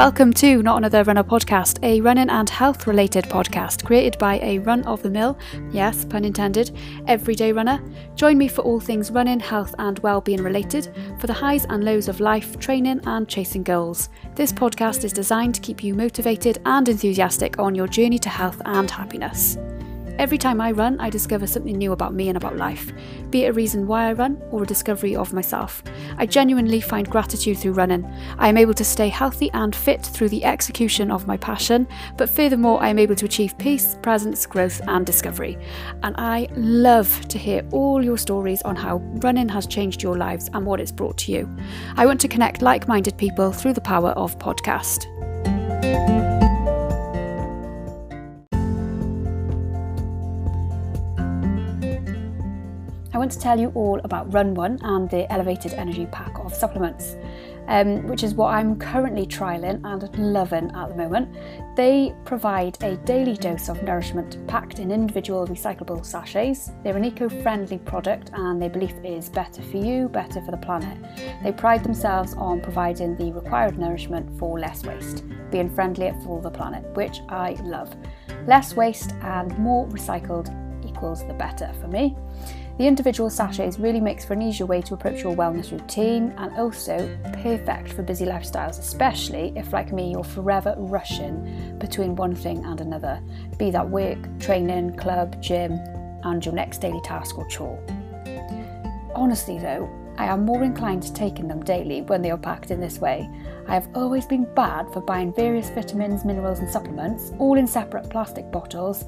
Welcome to Not Another Runner podcast, a running and health related podcast created by a run of the mill, yes, pun intended, everyday runner. Join me for all things running, health, and well-being related, for the highs and lows of life, training, and chasing goals. This podcast is designed to keep you motivated and enthusiastic on your journey to health and happiness. Every time I run, I discover something new about me and about life, be it a reason why I run or a discovery of myself. I genuinely find gratitude through running. I am able to stay healthy and fit through the execution of my passion, but furthermore, I am able to achieve peace, presence, growth, and discovery. And I love to hear all your stories on how running has changed your lives and what it's brought to you. I want to connect like minded people through the power of podcast. I want to tell you all about Run One and the Elevated Energy Pack of supplements, um, which is what I'm currently trialling and loving at the moment. They provide a daily dose of nourishment packed in individual recyclable sachets. They're an eco friendly product and their belief is better for you, better for the planet. They pride themselves on providing the required nourishment for less waste, being friendlier for the planet, which I love. Less waste and more recycled equals the better for me. The individual sachets really makes for an easier way to approach your wellness routine and also perfect for busy lifestyles, especially if, like me, you're forever rushing between one thing and another, be that work, training, club, gym, and your next daily task or chore. Honestly, though, I am more inclined to taking them daily when they are packed in this way. I have always been bad for buying various vitamins, minerals, and supplements, all in separate plastic bottles,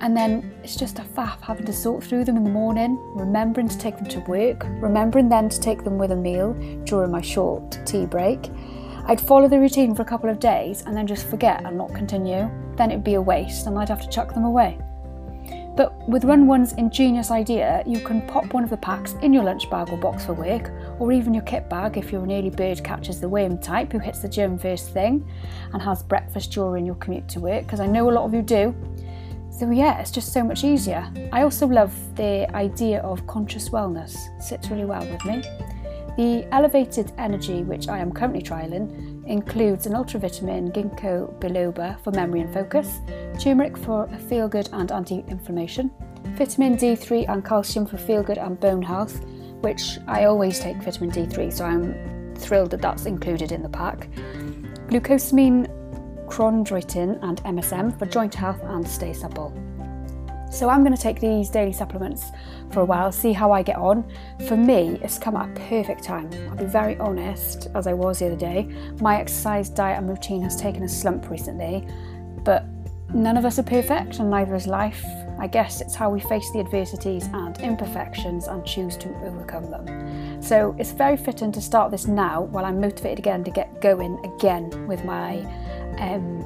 and then it's just a faff having to sort through them in the morning, remembering to take them to work, remembering then to take them with a meal during my short tea break. I'd follow the routine for a couple of days and then just forget and not continue. Then it'd be a waste and I'd have to chuck them away. But with Run One's ingenious idea, you can pop one of the packs in your lunch bag or box for work, or even your kit bag if you're an early bird catches the worm type who hits the gym first thing and has breakfast during your commute to work, because I know a lot of you do. So, yeah, it's just so much easier. I also love the idea of conscious wellness, sits really well with me. The elevated energy, which I am currently trialling, includes an ultravitamin ginkgo biloba for memory and focus, turmeric for feel good and anti inflammation, vitamin D3 and calcium for feel good and bone health, which I always take vitamin D3, so I'm thrilled that that's included in the pack, glucosamine chondroitin and MSM for joint health and stay supple. So I'm going to take these daily supplements for a while, see how I get on. For me, it's come at a perfect time. I'll be very honest, as I was the other day. My exercise, diet, and routine has taken a slump recently, but none of us are perfect, and neither is life. I guess it's how we face the adversities and imperfections and choose to overcome them. So it's very fitting to start this now while I'm motivated again to get going again with my um,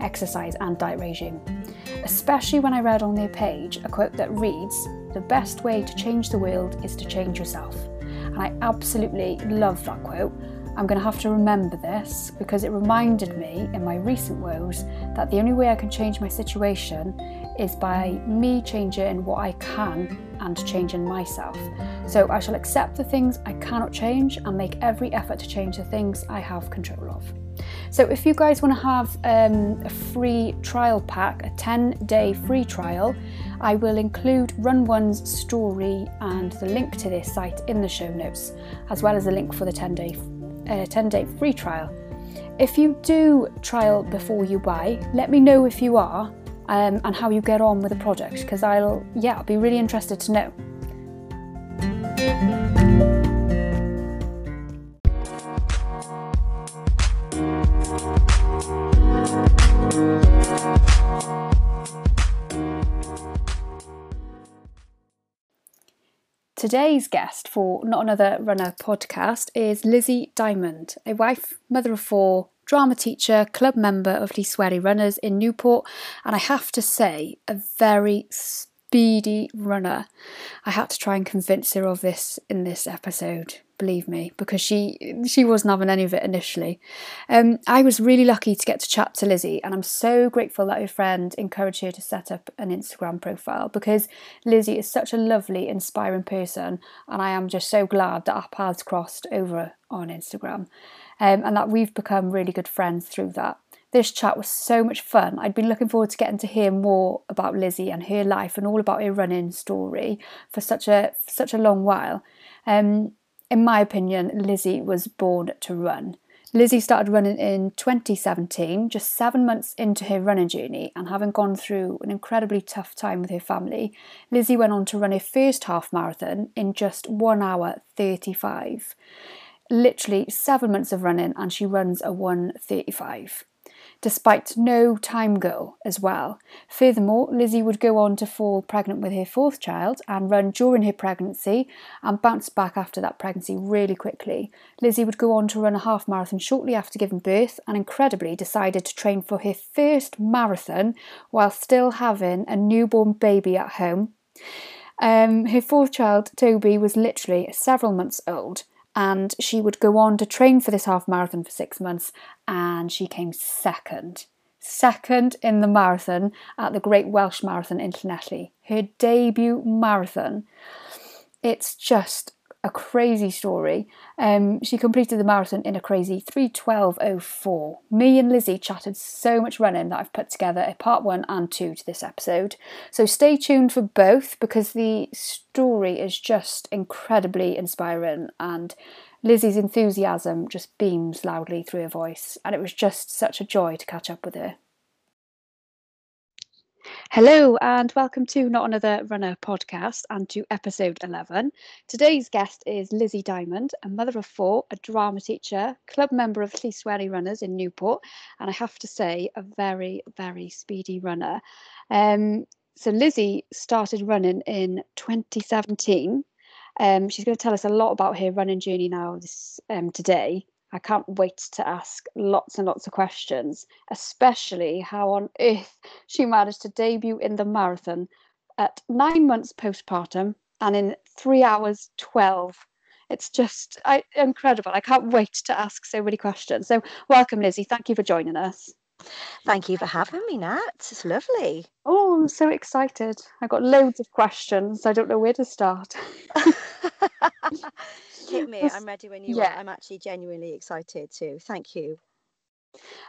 exercise and diet regime. Especially when I read on their page a quote that reads, The best way to change the world is to change yourself. And I absolutely love that quote. I'm going to have to remember this because it reminded me in my recent woes that the only way I can change my situation is by me changing what I can and changing myself. So I shall accept the things I cannot change and make every effort to change the things I have control of. So if you guys want to have um, a free trial pack, a 10 day free trial, I will include Run One's story and the link to this site in the show notes, as well as a link for the 10 day, uh, 10 day free trial. If you do trial before you buy, let me know if you are um, and how you get on with the project because I'll, yeah, I'll be really interested to know. Today's guest for Not Another Runner podcast is Lizzie Diamond, a wife, mother of four, drama teacher, club member of the Lliswerry Runners in Newport, and I have to say, a very speedy runner. I had to try and convince her of this in this episode believe me, because she she wasn't having any of it initially. Um, I was really lucky to get to chat to Lizzie, and I'm so grateful that her friend encouraged her to set up an Instagram profile because Lizzie is such a lovely, inspiring person, and I am just so glad that our paths crossed over on Instagram. Um, and that we've become really good friends through that. This chat was so much fun. I'd been looking forward to getting to hear more about Lizzie and her life and all about her running story for such a such a long while. Um, in my opinion, Lizzie was born to run. Lizzie started running in 2017, just seven months into her running journey, and having gone through an incredibly tough time with her family, Lizzie went on to run her first half marathon in just 1 hour 35. Literally seven months of running, and she runs a 135 despite no time goal as well. Furthermore, Lizzie would go on to fall pregnant with her fourth child and run during her pregnancy and bounce back after that pregnancy really quickly. Lizzie would go on to run a half marathon shortly after giving birth and incredibly decided to train for her first marathon while still having a newborn baby at home. Um, her fourth child, Toby, was literally several months old and she would go on to train for this half marathon for six months and she came second second in the marathon at the Great Welsh Marathon in Llanelli, her debut marathon. It's just a crazy story. Um, she completed the marathon in a crazy 312.04. Me and Lizzie chatted so much running that I've put together a part one and two to this episode. So stay tuned for both because the story is just incredibly inspiring and Lizzie's enthusiasm just beams loudly through her voice, and it was just such a joy to catch up with her. Hello, and welcome to Not Another Runner podcast and to episode 11. Today's guest is Lizzie Diamond, a mother of four, a drama teacher, club member of Lliswerry Runners in Newport, and I have to say, a very, very speedy runner. Um, so, Lizzie started running in 2017. Um, she's going to tell us a lot about her running journey now this um, today. I can't wait to ask lots and lots of questions, especially how on earth she managed to debut in the marathon at nine months postpartum and in three hours 12. It's just I, incredible. I can't wait to ask so many questions. So, welcome, Lizzie. Thank you for joining us. Thank you for having me, Nat. It's lovely. Oh, I'm so excited. I've got loads of questions. I don't know where to start. Hit me. I'm ready when you yeah. are. I'm actually genuinely excited too. Thank you.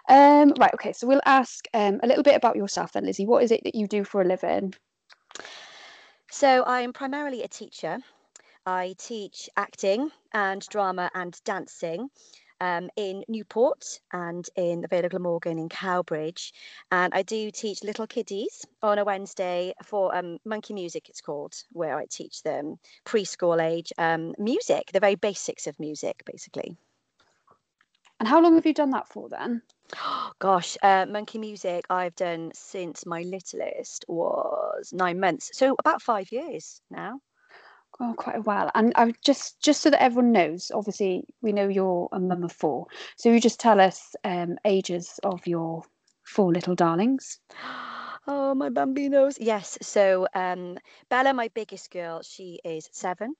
Um, right, okay, so we'll ask um, a little bit about yourself then, Lizzie. What is it that you do for a living? So, I'm primarily a teacher. I teach acting and drama and dancing um, in Newport and in the Vale of Glamorgan in Cowbridge. And I do teach little kiddies on a Wednesday for um, monkey music, it's called, where I teach them preschool age um, music, the very basics of music, basically. And how long have you done that for then? Gosh, uh, monkey music I've done since my littlest was nine months. So about five years now oh, quite a while. And I just just so that everyone knows, obviously we know you're a mum of four. So you just tell us um, ages of your four little darlings. Oh, my bambinos. Yes. So um, Bella, my biggest girl, she is seven.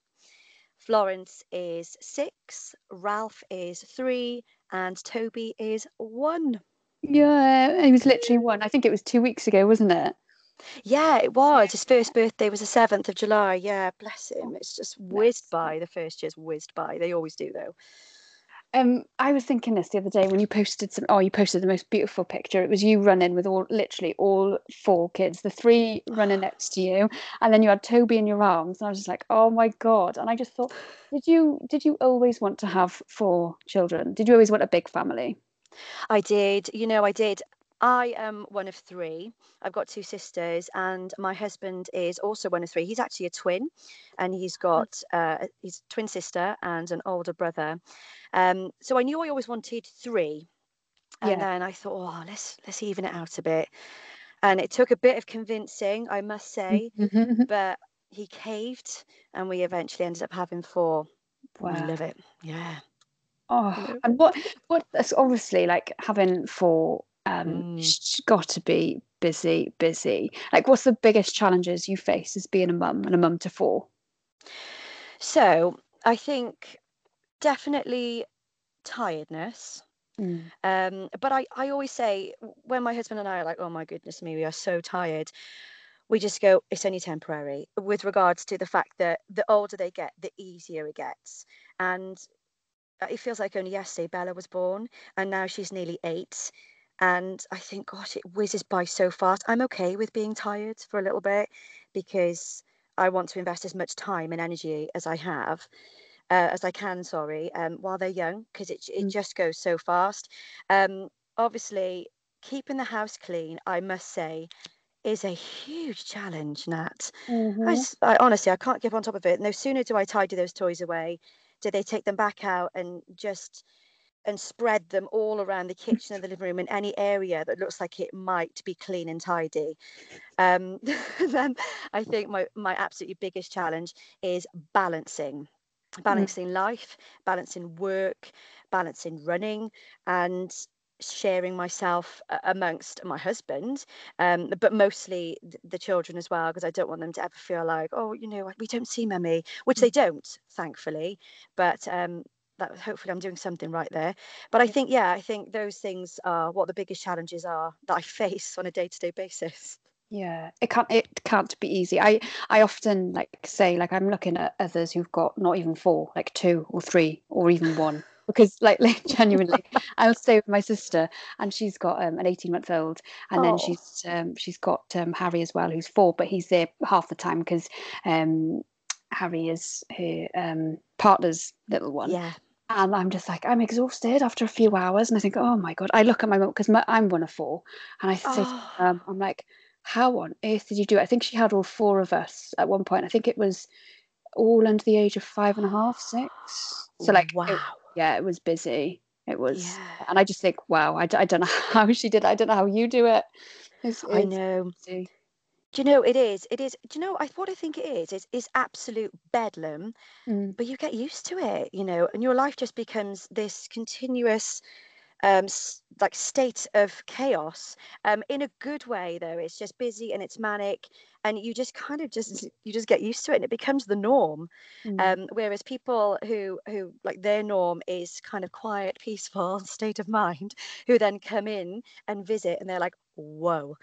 Florence is six. Ralph is three. And Toby is one. Yeah, he was literally one. I think it was two weeks ago, wasn't it? Yeah, it was. His first birthday was the 7th of July. Yeah, bless him. It's just whizzed by. The first year's whizzed by. They always do, though. Um, I was thinking this the other day when you posted some. Oh, you posted the most beautiful picture. It was you running with all, literally all four kids, the three running next to you, and then you had Toby in your arms. And I was just like, oh my god! And I just thought, did you did you always want to have four children? Did you always want a big family? I did. You know, I did. I am one of three. I've got two sisters, and my husband is also one of three. He's actually a twin, and he's got uh, he's twin sister and an older brother. Um, so I knew I always wanted three, and yeah. then I thought, oh, let's let's even it out a bit. And it took a bit of convincing, I must say, but he caved, and we eventually ended up having four. Wow. We love it, yeah. Oh, and what what? That's obviously like having four um, mm. got to be busy, busy. Like, what's the biggest challenges you face as being a mum and a mum to four? So, I think definitely tiredness. Mm. Um, but I, I always say when my husband and I are like, oh my goodness me, we are so tired, we just go, it's only temporary with regards to the fact that the older they get, the easier it gets. And uh, it feels like only yesterday Bella was born, and now she's nearly eight. And I think, gosh, it whizzes by so fast. I'm okay with being tired for a little bit because I want to invest as much time and energy as I have, uh, as I can, sorry, um, while they're young, because it, it Mm. just goes so fast. Um, obviously, keeping the house clean, I must say, is a huge challenge, Nat. I, Mhm. s- I- honestly, I can't keep on top of it. No sooner do I tidy those toys away, do they take them back out and just and spread them all around the kitchen and the living room in any area that looks like it might be clean and tidy. Um, then I think my my absolutely biggest challenge is balancing, Mm. balancing life, balancing work, balancing running, and sharing myself amongst my husband, um, but mostly the children as well, because I don't want them to ever feel like, oh, you know, we don't see mummy, which they don't, thankfully. But um, that hopefully I'm doing something right there. But I think, yeah, I think those things are what the biggest challenges are that I face on a day-to-day basis. Yeah, it can't it can't be easy. I I often like say like I'm looking at others who've got not even four, like two or three or even one. Because like, like genuinely, I'll stay with my sister and she's got um, an 18 month old and then Oh, she's um, she's got um, Harry as well who's four, but he's there half the time because um, Harry is her um, partner's little one. yeah. And I'm just like, I'm exhausted after a few hours. And I think, oh my God. I look at my mum because I'm one of four. And I say Oh, mum, I'm like, how on earth did you do it? I think she had all four of us at one point. I think it was all under the age of five and a half, six. So, like, it, wow. yeah, it was busy. It was, Yeah, and I just think, wow, I, I don't know how she did. it. I don't know how you do it. It's, I know. busy. Do you know it is? It is. Do you know I, what I think it is? Is is absolute bedlam, Mm, but you get used to it, you know, and your life just becomes this continuous um like state of chaos um in a good way though it's just busy and it's manic and you just kind of just you just get used to it and it becomes the norm mm, um whereas people who who like their norm is kind of quiet peaceful state of mind who then come in and visit and they're like whoa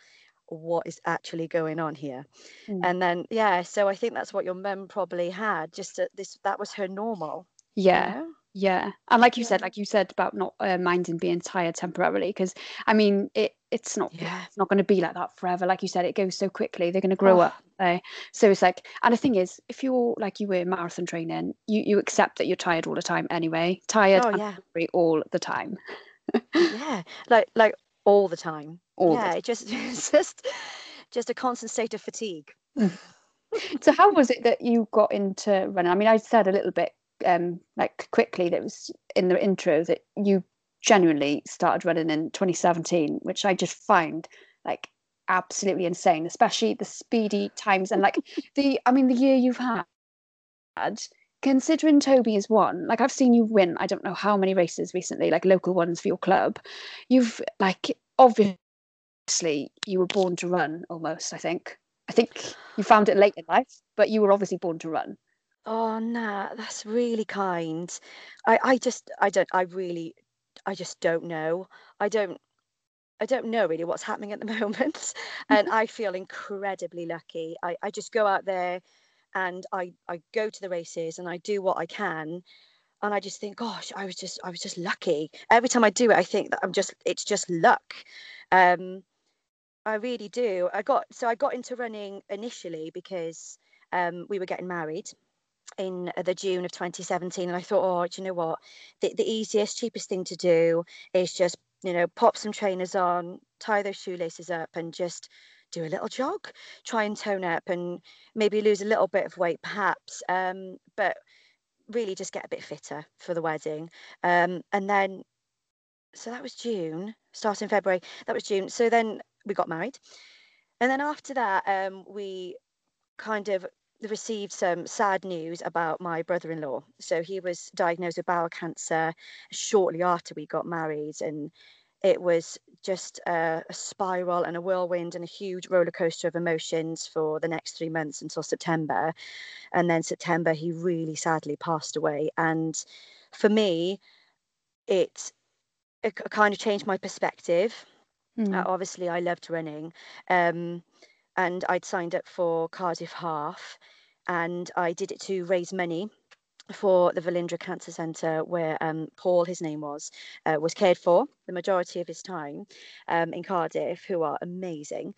what is actually going on here mm. and then yeah so i think that's what your mum probably had just that this that was her normal you Yeah. know Yeah, and like you yeah said, like you said about not uh, minding being tired temporarily, because I mean, it it's not yeah it's not going to be like that forever. Like you said, it goes so quickly. They're going to grow oh up. Uh, so it's like, and the thing is, if you're like you were marathon training, you you accept that you're tired all the time anyway, tired oh and yeah hungry all the time, Yeah, like like all the time. all the Yeah, it just it's just just a constant state of fatigue. So how was it that you got into running? I mean, I said a little bit, um, like quickly that was in the intro that you genuinely started running in 2017, which I just find like absolutely insane, especially the speedy times and like the, I mean, the year you've had, considering Toby is one, like I've seen you win, I don't know how many races recently, like local ones for your club. You've like obviously you were born to run almost, I think. I think you found it late in life, but you were obviously born to run. Oh, nah, that's really kind. I I just I don't I really I just don't know. I don't I don't know really what's happening at the moment, and I feel incredibly lucky. I I just go out there and I I go to the races and I do what I can, and I just think, gosh, I was just I was just lucky. Every time I do it, I think that I'm just it's just luck. Um, I really do. I got so I got into running initially because um, we were getting married in the June of 2017, and I thought, oh, do you know what? The the easiest, cheapest thing to do is just you know pop some trainers on, tie those shoelaces up, and just do a little jog. Try and tone up, and maybe lose a little bit of weight, perhaps. Um, but really, just get a bit fitter for the wedding. Um, and then so that was June, starting February. That was June. So then we got married. And then after that, um, we kind of received some sad news about my brother-in-law. So he was diagnosed with bowel cancer shortly after we got married, and it was just a, a spiral and a whirlwind and a huge roller coaster of emotions for the next three months until September. And then September, he really sadly passed away. And for me, it, it kind of changed my perspective uh, Mm, obviously, I loved running, um, and I'd signed up for Cardiff Half, and I did it to raise money for the Velindre Cancer Centre, where um, Paul, his name was, uh, was cared for the majority of his time um, in Cardiff, who are amazing.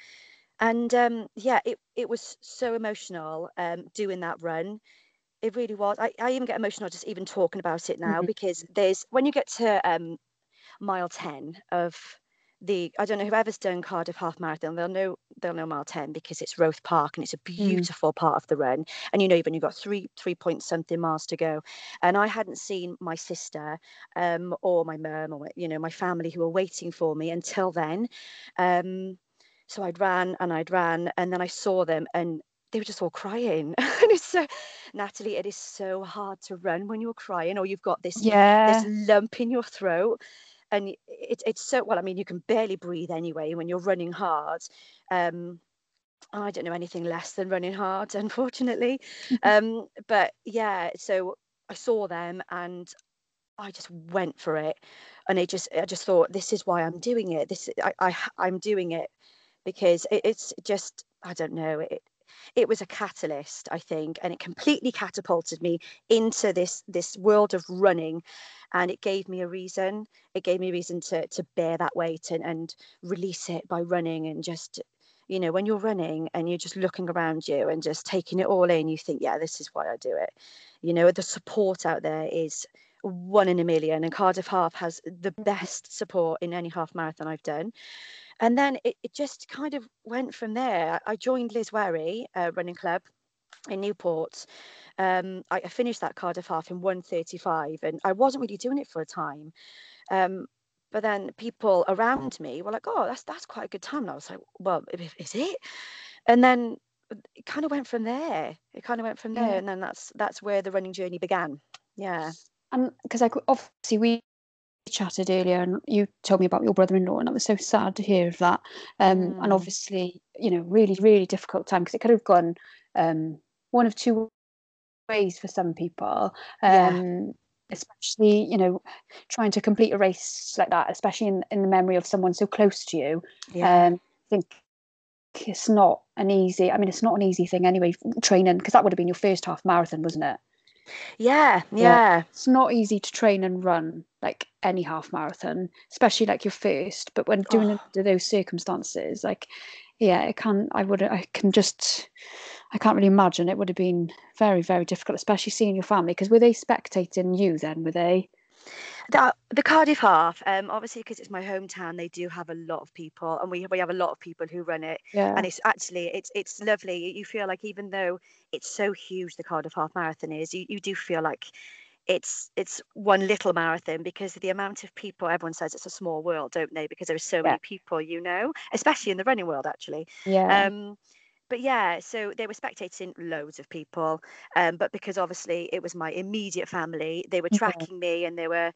And um, yeah, it, it was so emotional um, doing that run. It really was. I, I even get emotional just even talking about it now Mhm. because there's when you get to um, mile 10 of the I don't know whoever's done Cardiff half marathon they'll know they'll know mile 10 because it's Roath Park and it's a beautiful part of the run. And you know even you've only got three three point something miles to go. And I hadn't seen my sister um or my mum or you know my family who were waiting for me until then. Um so I'd ran and I'd ran and then I saw them and they were just all crying. And it's so Natalie it is so hard to run when you're crying or you've got this Yeah. this lump in your throat and it, it's so well i mean you can barely breathe anyway when you're running hard um i don't know anything less than running hard unfortunately. Um but yeah so i saw them and i just went for it. And it just i just thought this is why i'm doing it. This I, I am doing it because it, it's just i don't know it it was a catalyst i think and it completely catapulted me into this this world of running and it gave me a reason. It gave me a reason to to bear that weight and, and release it by running and just you know when you're running and you're just looking around you and just taking it all in you think yeah this is why i do it. You know the support out there is one in a million and cardiff half has the best support in any half marathon i've done and then it, it just kind of went from there. I joined Lliswerry uh, Running Club in Newport. Um, I, I finished that Cardiff half in 135 and I wasn't really doing it for a time. Um, but then people around me were like, oh, that's that's quite a good time. And I was like, well, is it? And then it kind of went from there. It kind of went from there. Yeah. And then that's that's where the running journey began. Yeah. And because I obviously we chatted earlier, and you told me about your brother-in-law, and I was so sad to hear of that. Um, Mm. and obviously, you know, really, really difficult time because it could have gone um, one of two ways for some people. Yeah. Um, especially, you know, trying to complete a race like that, especially in, in the memory of someone so close to you. Yeah. Um, I think it's not an easy. I mean, it's not an easy thing anyway. Training because that would have been your first half marathon, wasn't it? Yeah. Yeah. Yeah. It's not easy to train and run like any half marathon, especially like your first. But when doing it Oh. under those circumstances, like, yeah, I can. I would. I can just. I can't really imagine. It would have been very, very difficult, especially seeing your family. Because were they spectating you then? Were they? The, the Cardiff half, um, obviously because it's my hometown, they do have a lot of people, and we we have a lot of people who run it, Yeah. and it's actually it's it's lovely. You feel like even though it's so huge, the Cardiff half marathon is, you, you do feel like it's it's one little marathon because the amount of people. Everyone says it's a small world, don't they? Because there are so Yeah. many people, you know, especially in the running world, actually. Yeah. Um, but yeah, so they were spectating loads of people. Um, but because obviously it was my immediate family, they were Yeah. tracking me and they were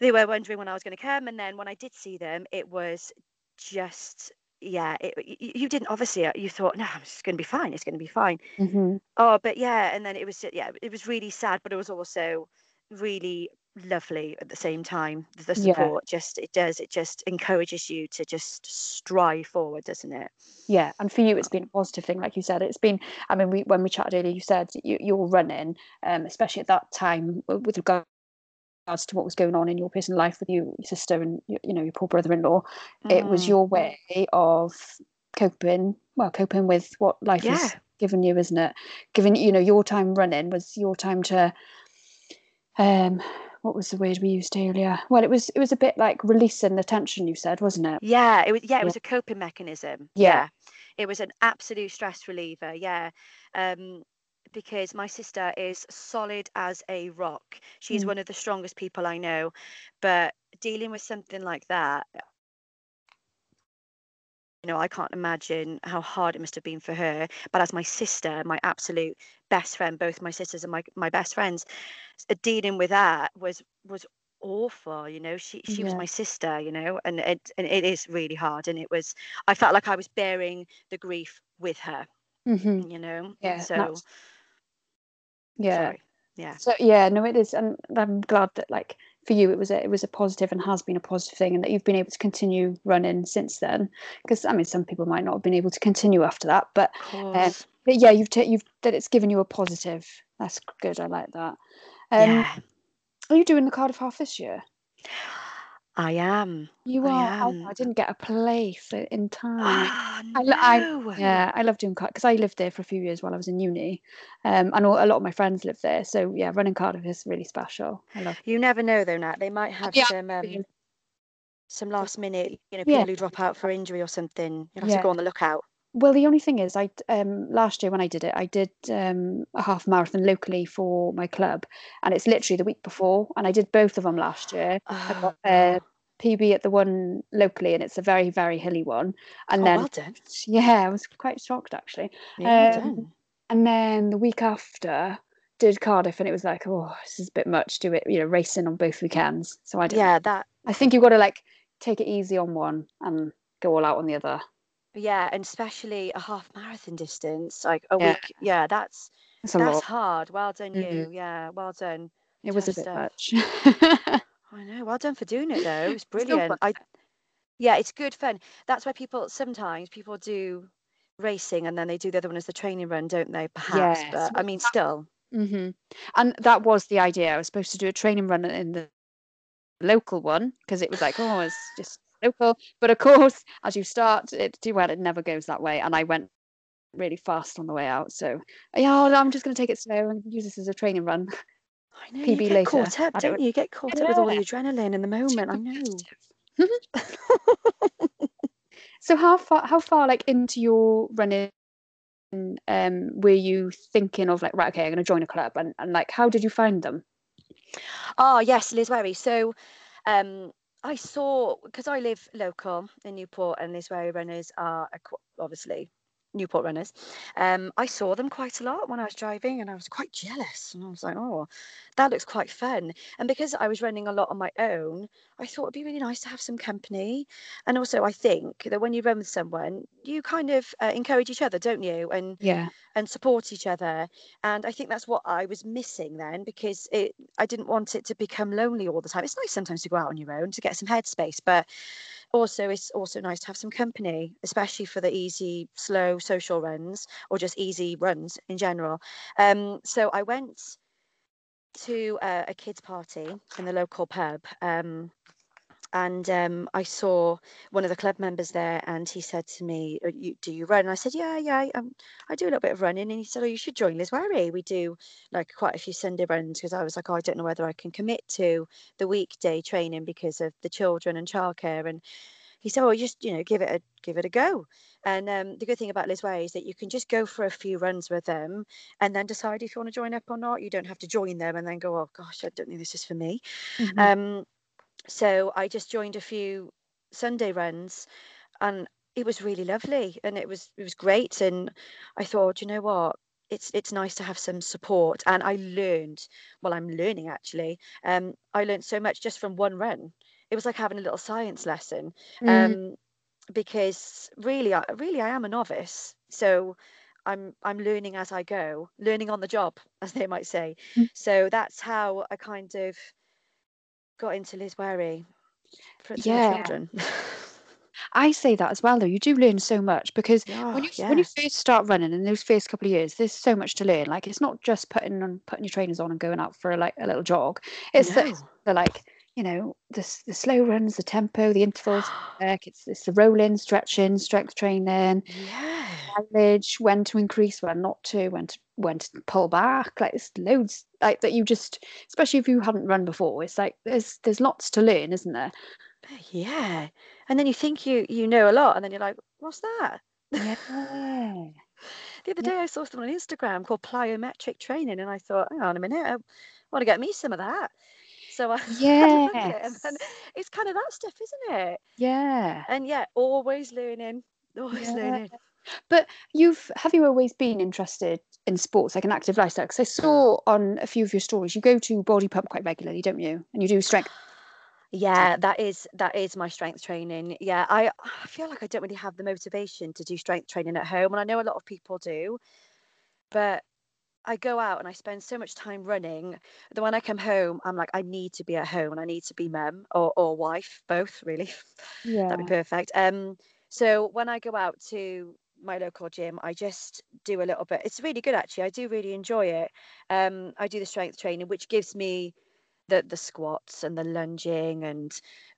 they were wondering when I was going to come. And then when I did see them, it was just yeah. It, you didn't obviously uh, you thought no, it's going to be fine. It's going to be fine. hmm Oh, but yeah, and then it was yeah, it was really sad, but it was also really lovely at the same time. The Yeah. support just it does it just encourages you to just strive forward, doesn't it? Yeah, and for you, it's been a positive thing, like you said. It's been. I mean, we when we chatted earlier, you said you, you're running, um, especially at that time with regards to what was going on in your personal life with you, your sister, and you, you know your poor brother-in-law. It was Mm. your way of coping. Well, coping with what life Yeah. has given you, isn't it? Given you know your time running was your time to. Um, what was the word we used earlier? Well, it was it was a bit like releasing the tension. You said, wasn't it? Yeah, it was yeah, it Yeah. was a coping mechanism. Yeah. Yeah. It was an absolute stress reliever, yeah. Um because my sister is solid as a rock. She's Mm. one of the strongest people I know, but dealing with something like that, you know, I can't imagine how hard it must have been for her. But as my sister, my absolute best friend, both my sisters and my my best friends, uh, dealing with that was was awful. You know, she she was my sister. You know, and it and it is really hard. And it was, I felt like I was bearing the grief with her. hmm You know, Yeah. so that's- yeah. sorry, yeah, So yeah, no, it is, and I'm glad that like for you, it was a it was a positive and has been a positive thing, and that you've been able to continue running since then. Because I mean, some people might not have been able to continue after that, but. But yeah, you've ta- you've that it's given you a positive That's good. I like that. Um, yeah, Are you doing the Cardiff half this year? I am. You I are. Oh, am. I didn't get a place in time. Ah, I, I no. yeah, I love doing Cardiff because I lived there for a few years while I was in uni. Um, I know a lot of my friends live there, so yeah, running Cardiff is really special. I love. You never know though, Nat. They might have Yeah, some um, some last minute, you know, Yeah. people who drop out for injury or something. You'll have Yeah. to go on the lookout. Well, the only thing is, I um last year when I did it, I did um a half marathon locally for my club, and it's literally the week before, and I did both of them last year. I got Oh, uh, PB at the one locally, and it's a very very hilly one, and oh, then well yeah, I was quite shocked actually. Yeah, Um, done. And then the week after, did Cardiff, and it was like, oh, this is a bit much. Do it, you know, racing on both weekends. So I don't. Yeah, that. I think you've got to like take it easy on one and go all out on the other. Yeah, and especially a half marathon distance, like a Yeah. week. Yeah, that's a that's hard. Well done, Mhm. you. Yeah, well done. It was a bit stuff. much. I know. Well done for doing it though. It's Still fun. brilliant. I yeah, it's good fun. That's why people sometimes people do racing and then they do the other one as the training run, don't they? Perhaps, Yes. but I mean, still. hmm And that was the idea. I was supposed to do a training run in the local one because it was like, oh, it's just local. But of course, as you start it to well, it never goes that way. And I went really fast on the way out. So yeah, I'm just going to take it slow and use this as a training run. I know PB you get later. caught up, don't- don't you? You get caught up with all the adrenaline in the moment. I know. So how far how far like into your running um were you thinking of like right okay I'm going to join a club and, and like how did you find them? Oh yes, Lliswerry. So um I saw because I live local in Newport and Lliswerry runners are obviously Newport runners. Um I saw them quite a lot when I was driving and I was quite jealous and I was like, oh, that looks quite fun. And because I was running a lot on my own, I thought it'd be really nice to have some company. And also I think that when you run with someone, you kind of uh, encourage each other, don't you? And Yeah. and support each other. And I think that's what I was missing then because it I didn't want it to become lonely all the time. It's nice sometimes to go out on your own to get some headspace, but also it's also nice to have some company, especially for the easy, slow social runs or just easy runs in general. Um, so I went to a, a kids party in the local pub. Um, and um, I saw one of the club members there, and he said to me, "Uh, you, "Do you run?" And I said, "Yeah, yeah, I, um, I do a little bit of running." And he said, "Oh, you should join Lliswerry. We do like quite a few Sunday runs." Because I was like, "Oh, I don't know whether I can commit to the weekday training because of the children and childcare." And he said, "Oh, just you know, give it a give it a go." And um, the good thing about Lliswerry is that you can just go for a few runs with them, and then decide if you want to join up or not. You don't have to join them and then go, "Oh gosh, I don't think this is for me." Mhm. Um, so I just joined a few Sunday runs, and it was really lovely, and it was it was great. And I thought, you know what, it's it's nice to have some support. And I learned, well, I'm learning actually. Um, I learned so much just from one run. It was like having a little science lesson. Mm. Um, because really, I really I am a novice, so. I'm I'm learning as I go, learning on the job, as they might say. Mm. So that's how I kind of got into Lliswerry for, Yeah. children. I say that as well though. You do learn so much because yeah, when you when you first start running in those first couple of years, there's so much to learn. Like it's not just putting on putting your trainers on and going out for a, like a little jog. It's the, No. it's the like you know the the slow runs, the tempo, the intervals. It's it's the rolling, stretching, strength training, yeah. Mileage, when to increase, when not to, when to when to pull back. Like it's loads like that. You just especially if you hadn't run before, it's like there's there's lots to learn, isn't there? Yeah. And then you think you you know a lot, and then you're like, what's that? Yeah. The other Yeah. day I saw something on Instagram called plyometric training, and I thought, hang on a minute, I want to get me some of that. So I had a look at it, and it's kind of that stuff, isn't it? Yeah. And yeah, always learning, always Yeah. learning. But you've have you always been interested in sports, like an active lifestyle? Because I saw on a few of your stories you go to Body Pump quite regularly, don't you? And you do strength. Yeah, that is that is my strength training. Yeah, I I feel like I don't really have the motivation to do strength training at home, and I know a lot of people do, but I go out and I spend so much time running that when I come home, I'm like, I need to be at home and I need to be mum or or wife, both really. Yeah, That'd be perfect. Um, so when I go out to my local gym, I just do a little bit. It's really good actually. I do really enjoy it. Um, I do the strength training, which gives me the the squats and the lunging and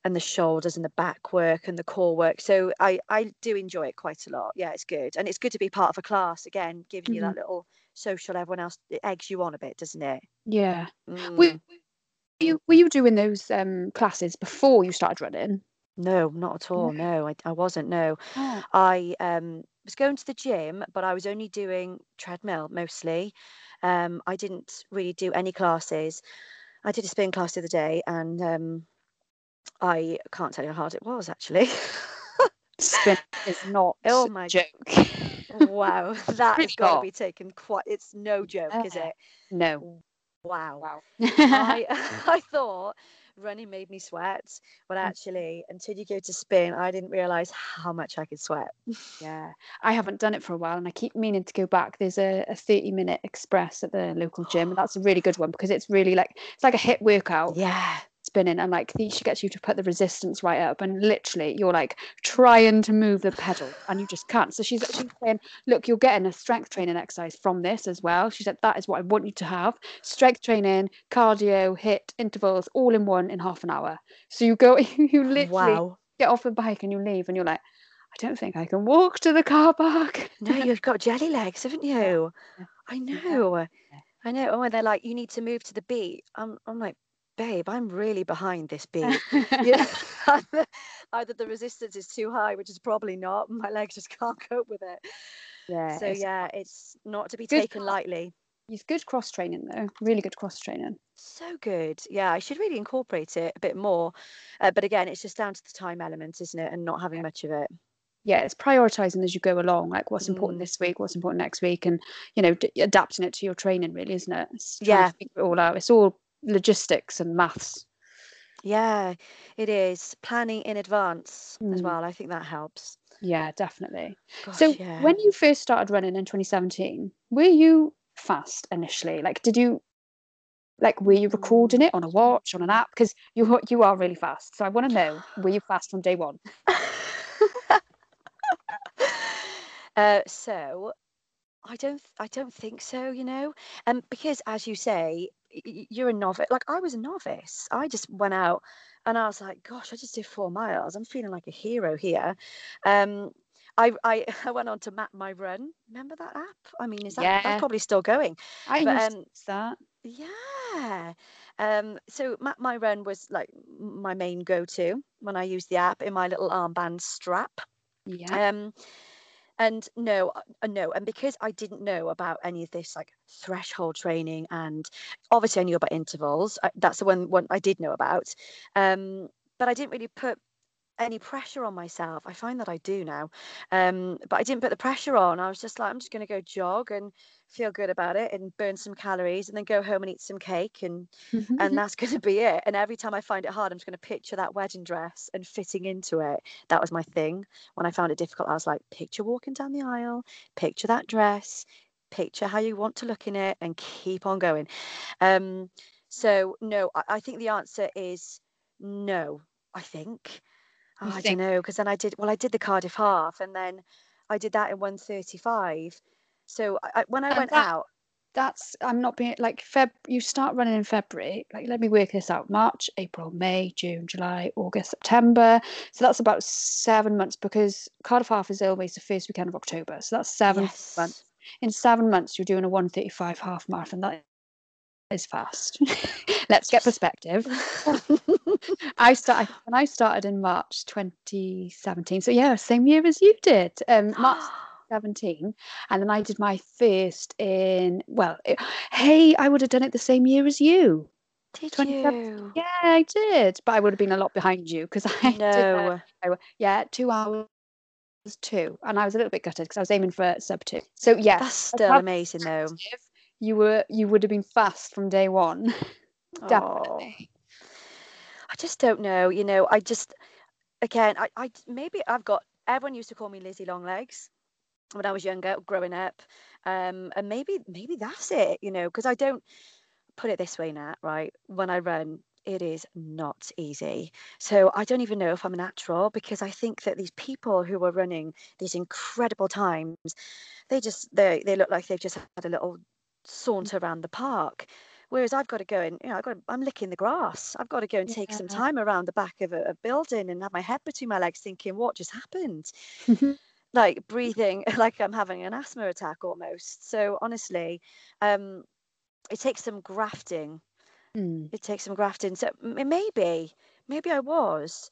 and the shoulders and the back work and the core work. So I I do enjoy it quite a lot. Yeah, it's good, and it's good to be part of a class again, giving you Mhm. that little social. Everyone else it eggs you on a bit, doesn't it? Yeah. Mm. Were you were you doing those um, classes before you started running? No, not at all. No. No, I, I wasn't. No, Oh. I um, was going to the gym, but I was only doing treadmill mostly. Um, I didn't really do any classes. I did a spin class the other day, and um, I can't tell you how hard it was actually. Spin is not Oh a my- joke. wow, that has got to be taken quite. It's no joke, is it? no. Wow. Wow. I I thought running made me sweat, but Mm. actually, until you go to spin, I didn't realize how much I could sweat. Yeah, I haven't done it for a while, and I keep meaning to go back. There's a, a 30 minute express at the local gym, and that's a really good one because it's really like it's like a HIIT workout Yeah. Spinning, and like she gets you to put the resistance right up, and literally you're like trying to move the pedal, and you just can't. So she's actually saying, look, you're getting a strength training exercise from this as well. She said that is what I want you to have: strength training, cardio, HIIT intervals, all in one in half an hour. So you go, you literally Wow. get off the bike and you leave, and you're like. I don't think I can walk to the car park. No, you've got jelly legs, haven't you? Yeah. I Yeah. know. I know. Oh, and they're like, you need to move to the beat. I'm, I'm like, babe, I'm really behind this beat. You know, either, the resistance is too high, which is probably not. My legs just can't cope with it. yeah. So it's- yeah, it's not to be taken call. lightly. It's good cross training though. Really good cross training. So good. Yeah, I should really incorporate it a bit more. Uh, but again, it's just down to the time element, isn't it? And not having much of it. Yeah, it's prioritizing as you go along, like what's important Mm. this week, what's important next week, and you know, d- adapting it to your training. Really, isn't it? It's trying to Yeah. figure it all out. It's all logistics and maths. Yeah, it is. Planning in advance as Mm. well. I think that helps. Yeah, definitely. Gosh, so yeah. when you first started running in 2017, were you fast initially? Like, did you? Like, were you recording it on a watch, on an app? Because you you are really fast. So I want to know, were you fast from day one? uh, so I don't I don't think so, you know. Um, because as you say, you're a novice. Like I was a novice. I just went out and I was like, gosh, I just did four miles. I'm feeling like a hero here. Um, I, I, I went on to map my run. Remember that app? I mean, is that Yeah. that's probably still going? I But, used um, that. Yeah. Um, so map my run was like my main go-to when I used the app in my little armband strap. Yeah. Um, and no, uh, uh, no, and because I didn't know about any of this like threshold training, and obviously I knew about intervals. I, that's the one one I did know about. Um, but I didn't really put any pressure on myself. I find that I do now. Um, but I didn't put the pressure on. I was just like, I'm just going to go jog and feel good about it and burn some calories and then go home and eat some cake and and that's going to be it. And every time I find it hard, I'm just going to picture that wedding dress and fitting into it. That was my thing. When I found it difficult, I was like, picture walking down the aisle, picture that dress, picture how you want to look in it, and keep on going. Um, so no, I, I think the answer is no. I think. Oh, I don't know because then I did well. I did the Cardiff half, and then I did that in 135. So I, when I And went that- out, that's I'm not being like Feb. You start running in February. Like, let me work this out: March, April, May, June, July, August, September. So that's about seven months because Cardiff Half is always the first weekend of October. So that's seven yes, months. In seven months, you're doing a 135 half marathon. That is fast. Let's get perspective. I started when I started in March 2017. So yeah, same year as you did. Um, March 17 and then i did my first in well it, hey i would have done it the same year as you did you? yeah i did but i would have been a lot behind you because i did uh, No. I w- yeah two hours two and i was a little bit gutted because i was aiming for sub two so yeah That's still amazing though. You were you would have been fast from day one. definitely I just don't know. You know, I just again, I, I maybe I've got everyone used to call me Lizzie Longlegs when I was younger, growing up, um, and maybe maybe that's it. You know, because I don't put it this way, Nat. Right, when I run, it is not easy. So I don't even know if I'm a natural because I think that these people who are running these incredible times, they just they they look like they've just had a little saunter around the park. Whereas I've got to go and you know I've got I'm licking the grass. I've got to go and take some time around the back of a, a building and have my head between my legs, thinking what just happened. Like breathing like I'm having an asthma attack almost. So honestly, um, it takes some grafting Mm. it takes some grafting. So maybe, maybe I was.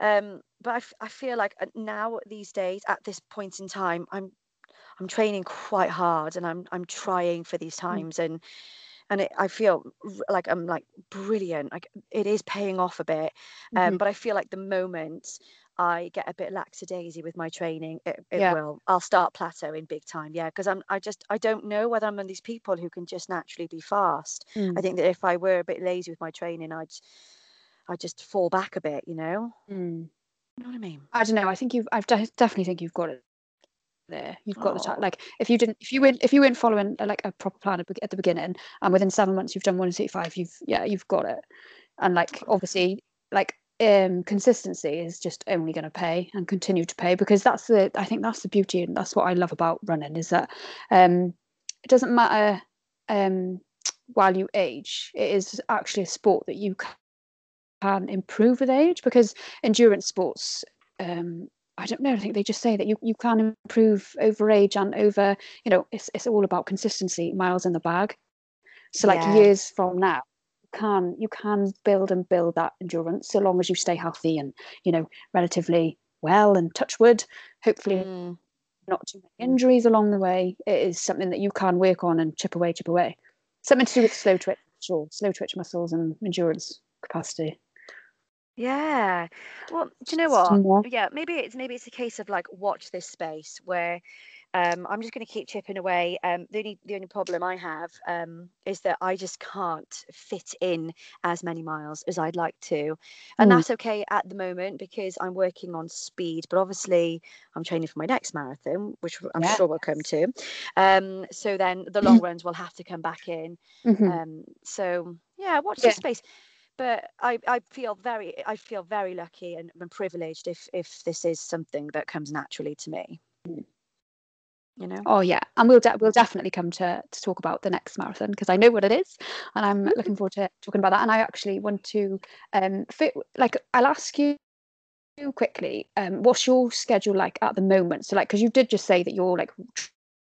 Um, but I, f- I feel like uh, now these days, at this point in time, I'm I'm training quite hard, and I'm I'm trying for these Mm. times, and and it, I feel like I'm like brilliant. Like it is paying off a bit, um, Mhm. but I feel like the moment I get a bit lackadaisy with my training, it, it Yeah. will. I'll start plateauing big time. Yeah, because I'm I just I don't know whether I'm one of these people who can just naturally be fast. I Mm. think that if I were a bit lazy with my training, I'd I'd just fall back a bit. You know, Mm. you know what I mean? I don't know. I think you've. I definitely think you've got it there. You've got the time. Oh, Like if you didn't, if you weren't, if you weren't following uh, like a proper plan at, at the beginning, and within seven months you've done one sixty five, you've yeah, you've got it. And like obviously, like um, consistency is just only going to pay and continue to pay because that's the. I think that's the beauty and that's what I love about running is that um, it doesn't matter um, while you age. It is actually a sport that you can improve with age because endurance sports um I don't know. I think they just say that you, you can improve over age and over, you know, it's it's all about consistency, miles in the bag. So like yeah. years from now, you can you can build and build that endurance so long as you stay healthy and, you know, relatively well and touch wood, hopefully Mm, not too many injuries along the way. It is something that you can work on and chip away, chip away. Something to do with slow twitch, sure, slow twitch muscles and endurance capacity. Yeah. Well, do you know what? Yeah, maybe it's maybe it's a case of like watch this space where um, I'm just going to keep chipping away. Um, the only the only problem I have um, is that I just can't fit in as many miles as I'd like to, and Mm. that's okay at the moment because I'm working on speed. But obviously, I'm training for my next marathon, which I'm Yeah. sure we'll come to. Um, so then the long runs will have to come back in. Mhm. Um, so yeah, watch Yeah. this space. But I, I feel very I feel very lucky and, and privileged if if this is something that comes naturally to me. Mm. You know. Oh yeah, and we'll de- we'll definitely come to to talk about the next marathon because I know what it is, and I'm looking forward to talking about that. And I actually want to um fit like I'll ask you quickly um what's your schedule like at the moment? So like because you did just say that you're like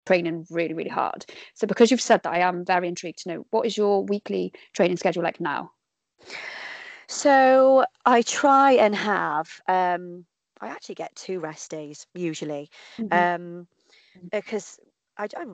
training really really hard. So because you've said that, I am very intrigued to know what is your weekly training schedule like now? So I try and have um I actually get two rest days usually. Mhm. Um because I, I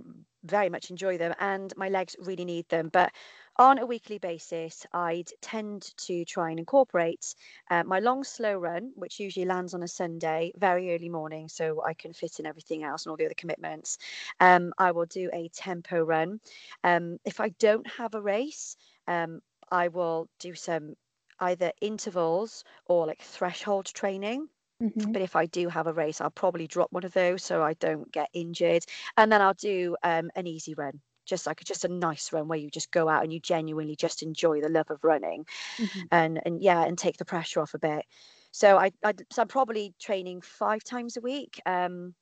very much enjoy them and my legs really need them. But on a weekly basis, I'd tend to try and incorporate uh, my long, slow run, which usually lands on a Sunday, very early morning, so I can fit in everything else and all the other commitments. Um, I will do a tempo run. Um, if I don't have a race, um, I will do some either intervals or like threshold training Mhm. but if I do have a race, I'll probably drop one of those so I don't get injured. And then I'll do um, an easy run, just like just a nice run where you just go out and you genuinely just enjoy the love of running, Mhm. and and yeah, and take the pressure off a bit. So I, I so I'm probably training five times a week, um,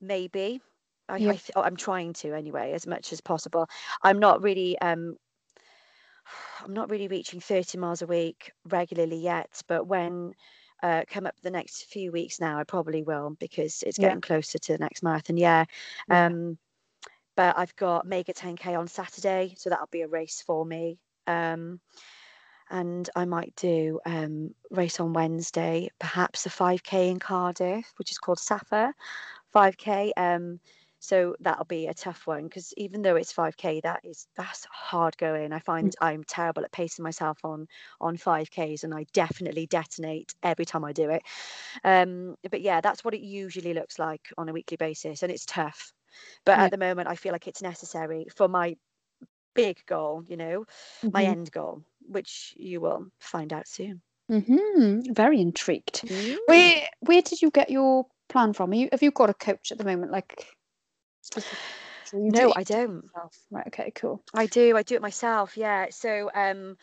maybe. I, Yeah. th- I'm trying to anyway, as much as possible. I'm not really um I'm not really reaching 30 miles a week regularly yet, but when uh, come up the next few weeks now, I probably will because it's Yeah. getting closer to the next marathon. Yeah. Yeah. Um, but I've got Mega 10K on Saturday, so that'll be a race for me. Um, and I might do um, race on Wednesday, perhaps a 5K in Cardiff, which is called Safa 5K. Um, so that'll be a tough one because even though it's 5K, that is that's hard going. I find I'm terrible at pacing myself on on 5Ks, and I definitely detonate every time I do it. Um, but yeah, that's what it usually looks like on a weekly basis, and it's tough. But Yeah. at the moment, I feel like it's necessary for my big goal, you know, my Mhm. end goal, which you will find out soon. Mhm. Very intrigued. Mm. Where where did you get your plan from? Are you have you got a coach at the moment? Like do No, I don't. yourself? Right. Okay. Cool. I do. I do it myself. Yeah. So um,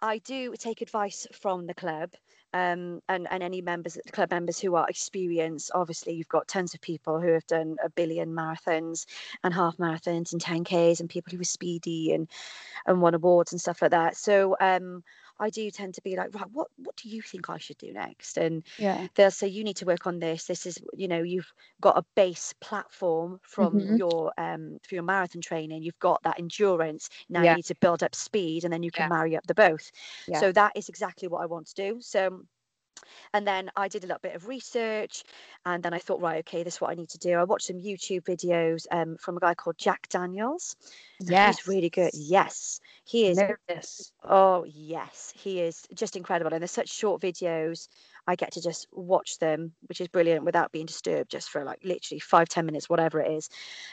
I do take advice from the club um, and, and any members, club members who are experienced. Obviously, you've got tons of people who have done a billion marathons and half marathons and 10Ks and people who are speedy and, and won awards and stuff like that. So um, I do tend to be like, right, what what do you think I should do next? And Yeah. they'll say you need to work on this. This is, you know, you've got a base platform from Mhm. your um for your marathon training. You've got that endurance. Now Yeah. you need to build up speed, and then you can Yeah. marry up the both. So that is exactly what I want to do. So. And then I did a little bit of research, and then I thought, right, okay, this is what I need to do. I watched some YouTube videos um, from a guy called Jack Daniels. Yes. He's really good. Yes, he is this. Oh, yes, he is just incredible. And there's such short videos. I get to just watch them, which is brilliant without being disturbed, just for like literally five, ten minutes, whatever it is.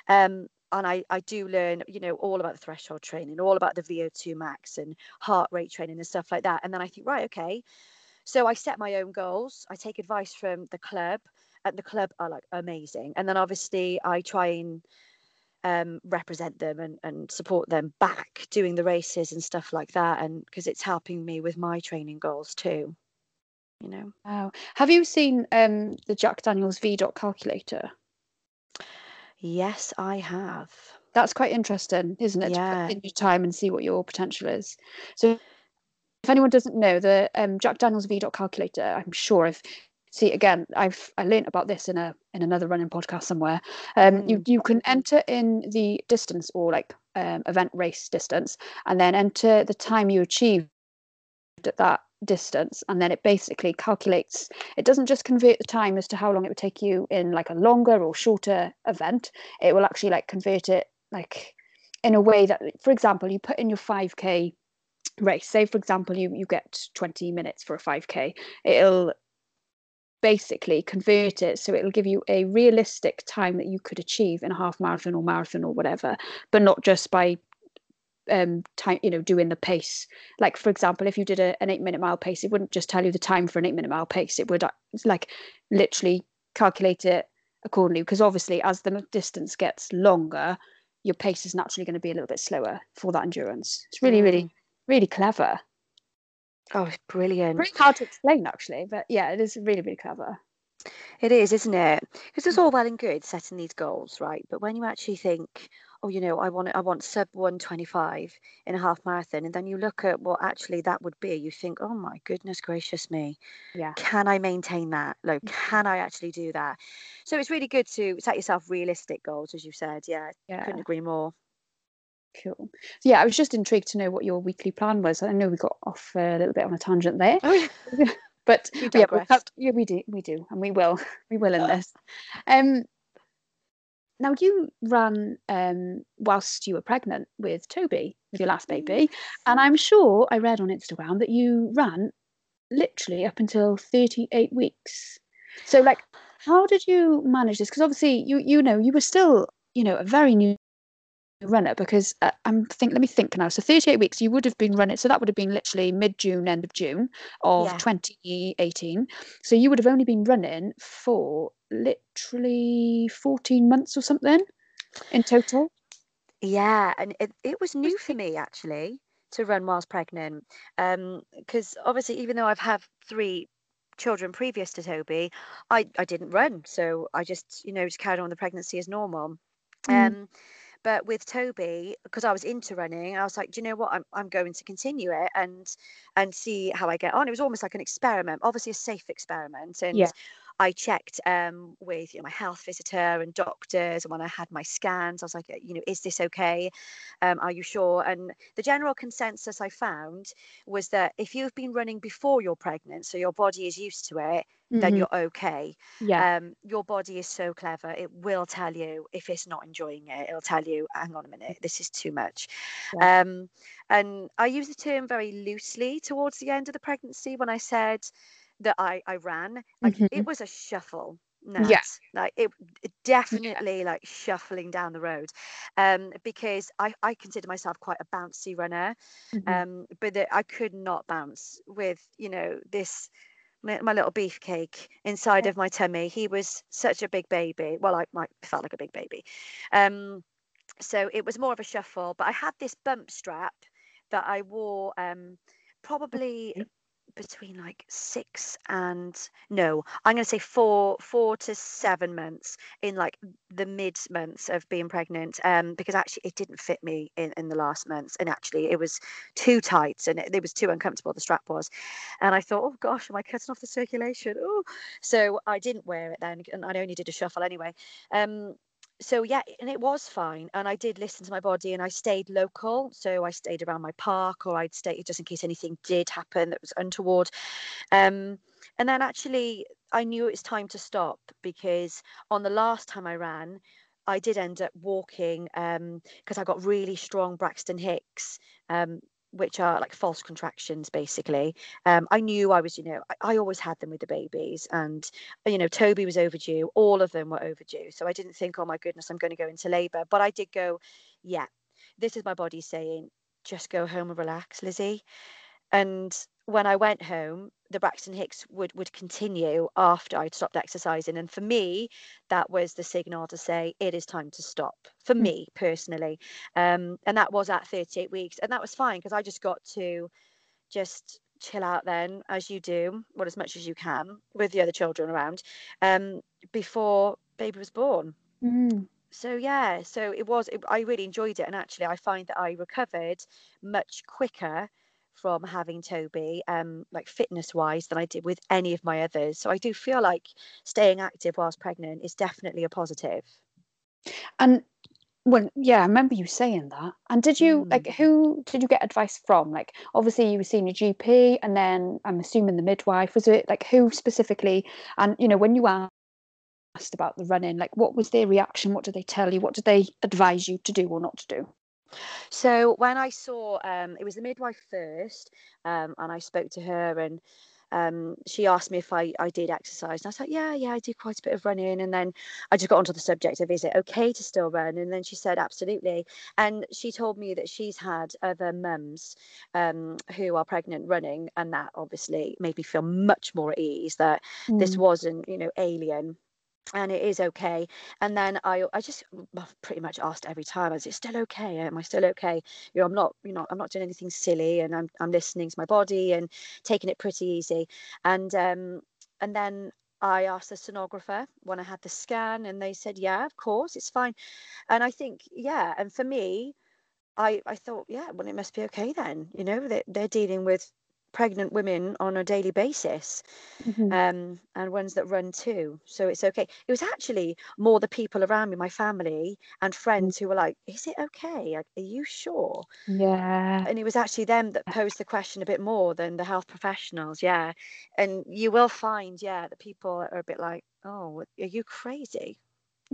Um, and I, I do learn, you know, all about the threshold training, all about the VO2 max and heart rate training and stuff like that. And then I think, right, okay. So I set my own goals. I take advice from the club, and the club are like amazing. And then obviously I try and um, represent them and, and support them back doing the races and stuff like that. And because it's helping me with my training goals too, you know. Wow. Have you seen um, the Jack Daniels VDOT calculator? Yes, I have. That's quite interesting, isn't it? Yeah. To put in your time and see what your potential is. So, if anyone doesn't know, the um, Jack Daniels VDOT calculator, I'm sure I've see again. I've I learned about this in a in another running podcast somewhere. Um, you you can enter in the distance or like um, event race distance, and then enter the time you achieved at that distance and then it basically calculates it doesn't just convert the time as to how long it would take you in like a longer or shorter event it will actually like convert it like in a way that for example you put in your 5k race say for example you you get 20 minutes for a 5k it'll basically convert it so it'll give you a realistic time that you could achieve in a half marathon or marathon or whatever but not just by um time you know doing the pace. Like for example if you did a, an eight minute mile pace it wouldn't just tell you the time for an eight minute mile pace it would uh, like literally calculate it accordingly because obviously as the distance gets longer your pace is naturally going to be a little bit slower for that endurance. It's really really really clever Oh, it's brilliant. very hard to explain actually but yeah it is really really clever It is, isn't it? Because it's mm. all well and good setting these goals, right? But when you actually think, oh, you know, I want I want sub 125 in a half marathon, and then you look at what actually that would be, you think, oh my goodness gracious me, yeah can I maintain that? Like, mm. can I actually do that? So it's really good to set yourself realistic goals, as you said. Yeah, yeah couldn't agree more. Cool so yeah i was just intrigued to know what your weekly plan was i know we got off a little bit on a tangent there Oh, yeah. but We yeah, have- yeah, we do, we do, and we will, we will in this. Um, now you ran um whilst you were pregnant with Toby, with your last baby, and I'm sure I read on Instagram that you ran literally up until 38 weeks. So, like, how did you manage this? Because obviously, you you know, you were still, you know, a very new runner because uh, I'm think let me think now so 38 weeks you would have been running so that would have been literally mid June end of June of Yeah. 2018 so you would have only been running for literally 14 months or something in total Yeah, and it, it was new for me actually to run whilst pregnant. Um, because obviously, even though I've had three children previous to Toby, I, I didn't run. So I just, you know, just carried on the pregnancy as normal. Mm. Um, but with Toby, because I was into running, I was like, do you know what? I'm I'm going to continue it and and see how I get on. It was almost like an experiment, obviously a safe experiment. And Yeah. I checked um, with you know my health visitor and doctors, and when I had my scans, I was like, you know, is this okay? Um, are you sure? And the general consensus I found was that if you've been running before you're pregnant, so your body is used to it, then Mhm. you're okay. yeah Um, your body is so clever; it will tell you if it's not enjoying it. It'll tell you, "Hang on a minute, this is too much." Yeah. Um, and I use the term very loosely towards the end of the pregnancy when I said that I I ran. Like Mhm. it was a shuffle. Yeah. Nat. Like it, it definitely like shuffling down the road, um, because I I consider myself quite a bouncy runner, Mhm. um, but that I could not bounce with you know this my, my little beefcake inside Yeah. of my tummy. He was such a big baby. Well, I, I felt like a big baby. Um, so it was more of a shuffle. But I had this bump strap that I wore um, probably between like six and no, I'm going to say four, four to seven months in like the mid months of being pregnant. Um, because actually it didn't fit me in, in the last months, and actually it was too tight and it, it was too uncomfortable. The strap was, and I thought, oh gosh, am I cutting off the circulation? Oh, so I didn't wear it then, and I only did a shuffle anyway. Um, so yeah and it was fine and i did listen to my body and i stayed local so i stayed around my park or i'd stay just in case anything did happen that was untoward. Um, and then actually i knew it was time to stop because on the last time i ran I did end up walking because um, I got really strong Braxton Hicks um, which are like false contractions basically. Um, i knew i was you know I, I, always had them with the babies and you know toby was overdue. All of them were overdue. So i didn't think oh my goodness i'm going to go into labor but i did go yeah this is my body saying just go home and relax lizzie. And when I went home, the Braxton Hicks would would continue after I'd stopped exercising. And for me, that was the signal to say it is time to stop. For mm. me personally, um, and that was at 38 weeks, and that was fine because I just got to just chill out then, as you do, well as much as you can with the other children around, um, before baby was born. Mm. So yeah, so it was. It, I really enjoyed it, and actually, I find that I recovered much quicker from having Toby, um, like fitness wise, than I did with any of my others. So I do feel like staying active whilst pregnant is definitely a positive. And well, yeah, I remember you saying that. And did you mm. like who did you get advice from? Like obviously you were seeing your GP and then I'm assuming the midwife. Was it like who specifically? And you know, when you asked about the running, like what was their reaction? What did they tell you? What did they advise you to do or not to do? So when I saw, um, it was the midwife first, um, and I spoke to her, and um, she asked me if I, I did exercise. And I was like, yeah, yeah, I do quite a bit of running. And then I just got onto the subject of, is it okay to still run? And then she said, absolutely. And she told me that she's had other mums um, who are pregnant running. And that obviously made me feel much more at ease that mm. this wasn't, you know, alien and it is okay. And then I, I just pretty much asked every time, is it still okay? Am I still okay? You know, I'm not, you know, I'm not doing anything silly, and I'm, I'm listening to my body and taking it pretty easy. And, um, and then I asked the sonographer when I had the scan, and they said, yeah, of course, it's fine. And I think, yeah, and for me, I, I thought, yeah, well, it must be okay then. You know, they, they're dealing with pregnant women on a daily basis mm-hmm. um, and ones that run too. So it's okay. It was actually more the people around me my family and friends who were like is it okay? Are you sure? Yeah. And it was actually them that posed the question a bit more than the health professionals yeah. And you will find yeah that people are a bit like oh are you crazy?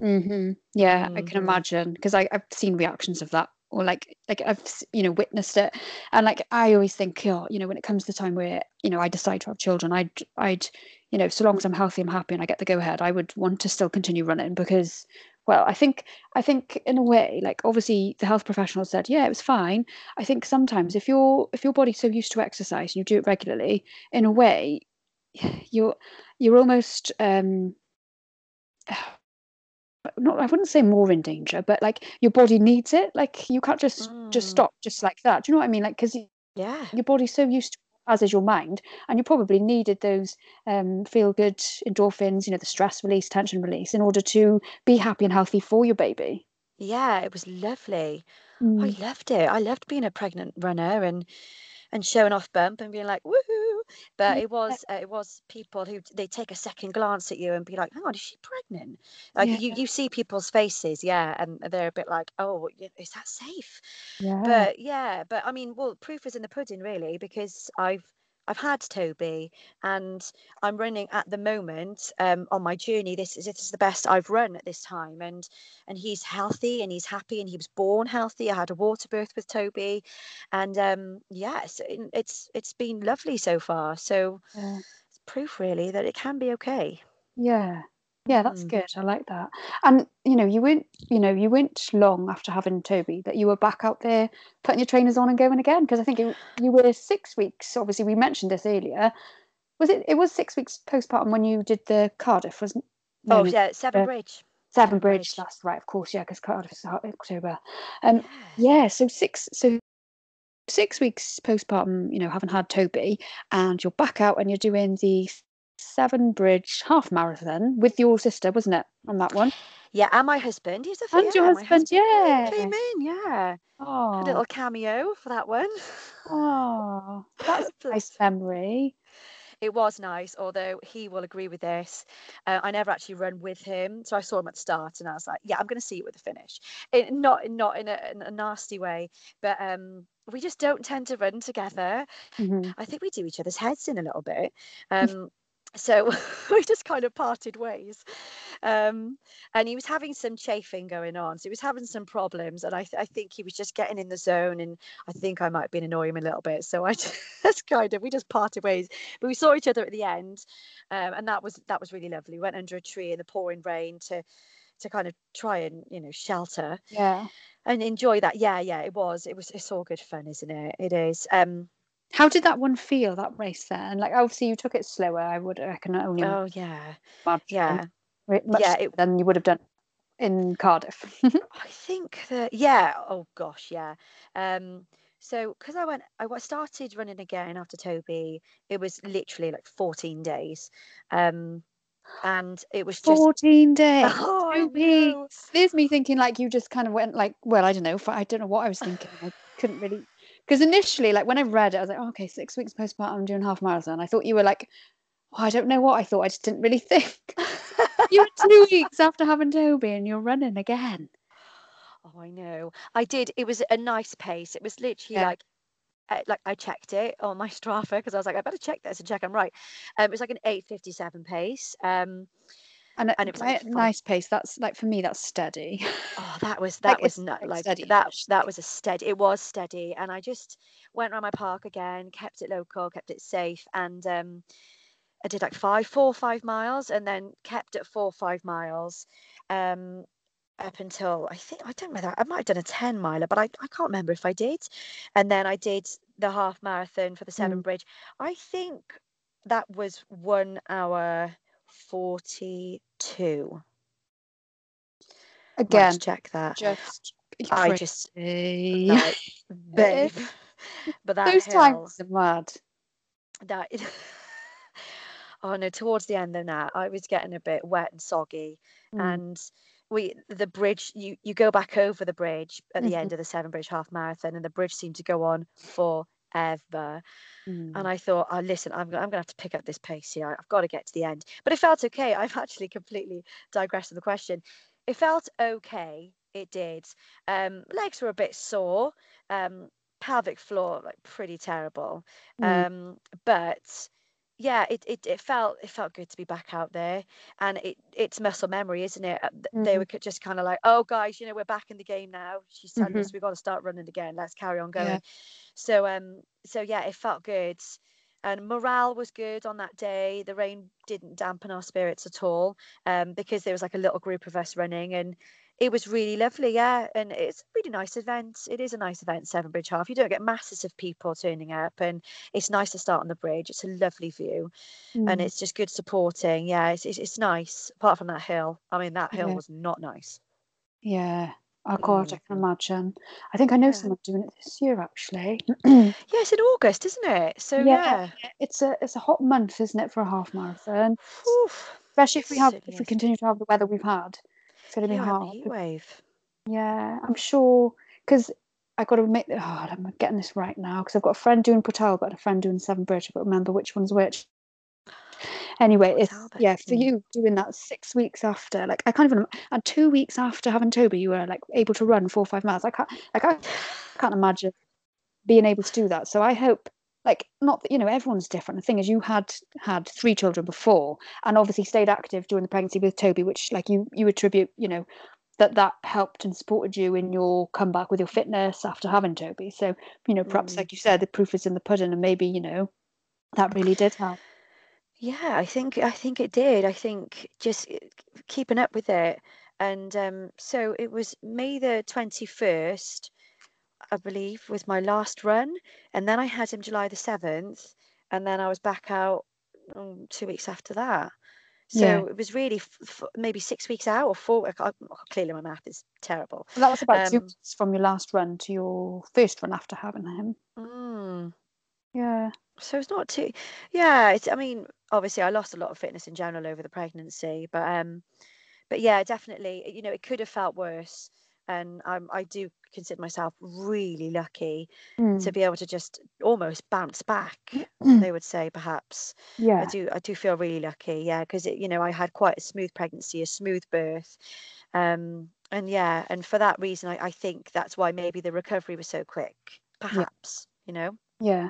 Mm-hmm. yeah mm-hmm. i can mm-hmm. imagine. Because i've seen reactions of that or like like I've you know witnessed it. And like I always think oh, you know when it comes to the time where you know I decide to have children I'd I'd you know so long as I'm healthy I'm happy and I get the go ahead I would want to still continue running because well I think I think in a way like obviously the health professional said yeah it was fine. I think sometimes if you're if your body's so used to exercise and you do it regularly in a way you're you're almost um not I wouldn't say more in danger, but like your body needs it. Like you can't just mm. just stop just like that. Do you know what I mean? Like because yeah, your body's so used to as is your mind, and you probably needed those um, feel good endorphins, you know, the stress release, tension release, in order to be happy and healthy for your baby. Yeah, it was lovely. Mm. I loved it. I loved being a pregnant runner and and showing off bump and being like woohoo. But it was uh, it was people who they take a second glance at you and be like oh is she pregnant? Like yeah. you you see people's faces yeah and they're a bit like oh is that safe? Yeah. But yeah but i mean well proof is in the pudding really because i've I've had Toby, and I'm running at the moment um, on my journey. This is this is the best I've run at this time, and and he's healthy and he's happy and he was born healthy. I had a water birth with Toby, and um, yes, it's it's been lovely so far. So yeah. it's proof really that it can be okay. Yeah, yeah, that's mm. good. I like that. And you know, you went, you know, you went long after having Toby that you were back out there putting your trainers on and going again because I think it, you were six weeks. Obviously, we mentioned this earlier. Was it? It was six weeks postpartum when you did the Cardiff, wasn't? Oh yeah, Severn Bridge. Severn Bridge, that's right, of course, yeah, because Cardiff is October. Um, yeah. yeah, so six, so six weeks postpartum, you know, haven't had Toby, and you're back out and you're doing the Severn Bridge half marathon with your sister, wasn't it, on that one? Yeah, and my husband. He's a And your my husband, yeah. came in. Yeah, a little cameo for that one. oh, that's a nice memory. It was nice, although he will agree with this. Uh, I never actually run with him, so I saw him at the start, and I was like, "Yeah, I'm going to see you at the finish." It, not not in a, in a nasty way, but um, we just don't tend to run together. Mhm. I think we do each other's heads in a little bit. Um, so we just kind of parted ways. Um, and he was having some chafing going on. So he was having some problems. And I, th- I think he was just getting in the zone. And I think I might have been annoying him a little bit. So I just kind of, we just parted ways. But we saw each other at the end. Um, and that was, that was really lovely. We went under a tree in the pouring rain to, to kind of try and, you know, shelter Yeah. and enjoy that. Yeah, yeah, it was. It was, it's all good fun, isn't it? It is. Um, How did that one feel, that race there? And Like, obviously, you took it slower, I would reckon, only oh, yeah. Yeah. Much Yeah, it- than you would have done in Cardiff. I think that yeah. Oh gosh, yeah. Um, so because I went, I started running again after Toby. It was literally like 14 days, um, and it was just 14 days. Oh, I two weeks. There's me thinking like you just kind of went like, well, I don't know. I don't know what I was thinking. I couldn't really. Because initially, like when I read it, I was like, oh, okay, six weeks postpartum doing half marathon. I thought you were like, oh, I don't know what I thought. I just didn't really think. you were two weeks after having Toby and you're running again. Oh, I know. I did. It was a nice pace. It was literally Yeah. like, uh, like I checked it on my Strava because I was like, I better check this and check I'm right. Um, it was like an 8:57 pace. Um, And, And it was like a nice pace. That's like for me, that's steady. Oh, that was Like, that was it's not like like steady that. That was a steady. It was steady, and I just went around my park again, kept it local, kept it safe, and um, I did like five, four, five miles, and then kept at four, five miles, um, up until I think I don't know. I might have done a ten miler, but I I can't remember if I did, and then I did the half marathon for the Severn Mm. Bridge. I think that was one hour forty two. Again, Let's check that. just. I just crazy. like, babe. But that Those hill, times are mad. that oh no, towards the end though that, I was getting a bit wet and soggy, Mm. and we the bridge you you go back over the bridge at the end of the Severn Bridge half marathon, and the bridge seemed to go on forever. Mm. And I thought, oh, listen, I'm, I'm going to have to pick up this pace here. I've got to get to the end. But it felt okay. I've actually completely digressed on the question. It felt okay. It did. Um, legs were a bit sore. Um, pelvic floor like pretty terrible. Mm. Um, but yeah, it, it it felt it felt good to be back out there, and it it's muscle memory, isn't it? Th- They were just kind of like, oh guys, you know, we're back in the game now. She's telling Mhm. us we've got to start running again. Let's carry on going. Yeah. So um, so yeah, it felt good, and morale was good on that day. The rain didn't dampen our spirits at all, um, because there was like a little group of us running, and it was really lovely. Yeah, and it's a really nice event. It is a nice event, Severn Bridge Half. You don't get masses of people turning up, and it's nice to start on the bridge. It's a lovely view, and Mm. it's just good supporting. Yeah, it's it's, it's nice. Apart from that hill, I mean, that hill Yeah. was not nice. Yeah. Oh God, I can imagine. I think I know Yeah. someone doing it this year actually. Yeah, it's in August, isn't it? So yeah. Yeah. It's a it's a hot month, isn't it, for a half marathon? Oof. Especially if we have if we continue to have the weather we've had. Gonna be Yeah, and hard. heat wave. Yeah, I'm sure because I got to make. Oh, I'm getting this right now because I've got a friend doing Port Talbot and a friend doing Severn Bridge. I've got to remember which one's which. Anyway, it's yeah for you doing that six weeks after. Like I can't even. And two weeks after having Toby, you were like able to run four or five miles. I can't. Like I can't imagine being able to do that. So I hope. Like not that you know everyone's different. The thing is, you had had three children before, and obviously stayed active during the pregnancy with Toby, which like you you attribute you know that that helped and supported you in your comeback with your fitness after having Toby. So, you know, perhaps Mm. like you said, the proof is in the pudding, and maybe you know that really did help. Yeah, I think I think it did. I think just uh, keeping up with it, and um, so it was May the twenty first, I believe, was my last run, and then I had him July the seventh, and then I was back out um, two weeks after that. So Yeah. it was really f- f- maybe six weeks out or four. I can't- oh, clearly, my math is terrible. That was about two Um, weeks from your last run to your first run after having him. Mm. Yeah. So it's not too, yeah. It's, I mean, obviously, I lost a lot of fitness in general over the pregnancy, but um, but yeah, definitely, you know, it could have felt worse. And I'm, I do consider myself really lucky to Mm. be able to just almost bounce back. They would say, perhaps. Yeah. I do, I do feel really lucky, yeah, because you know, I had quite a smooth pregnancy, a smooth birth, um, and yeah, and for that reason, I, I think that's why maybe the recovery was so quick, perhaps, you know. Yeah.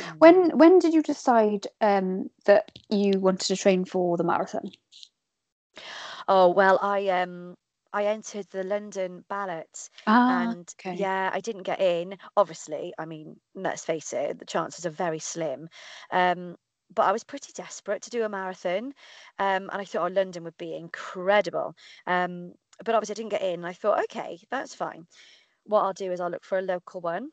Mm. When when did you decide um, that you wanted to train for the marathon? Oh, well, I um I entered the London ballot Ah, and okay. yeah, I didn't get in. Obviously, I mean, let's face it, the chances are very slim. Um, but I was pretty desperate to do a marathon. Um, and I thought, oh, London would be incredible. Um, but obviously I didn't get in. And I thought, okay, that's fine. What I'll do is I'll look for a local one.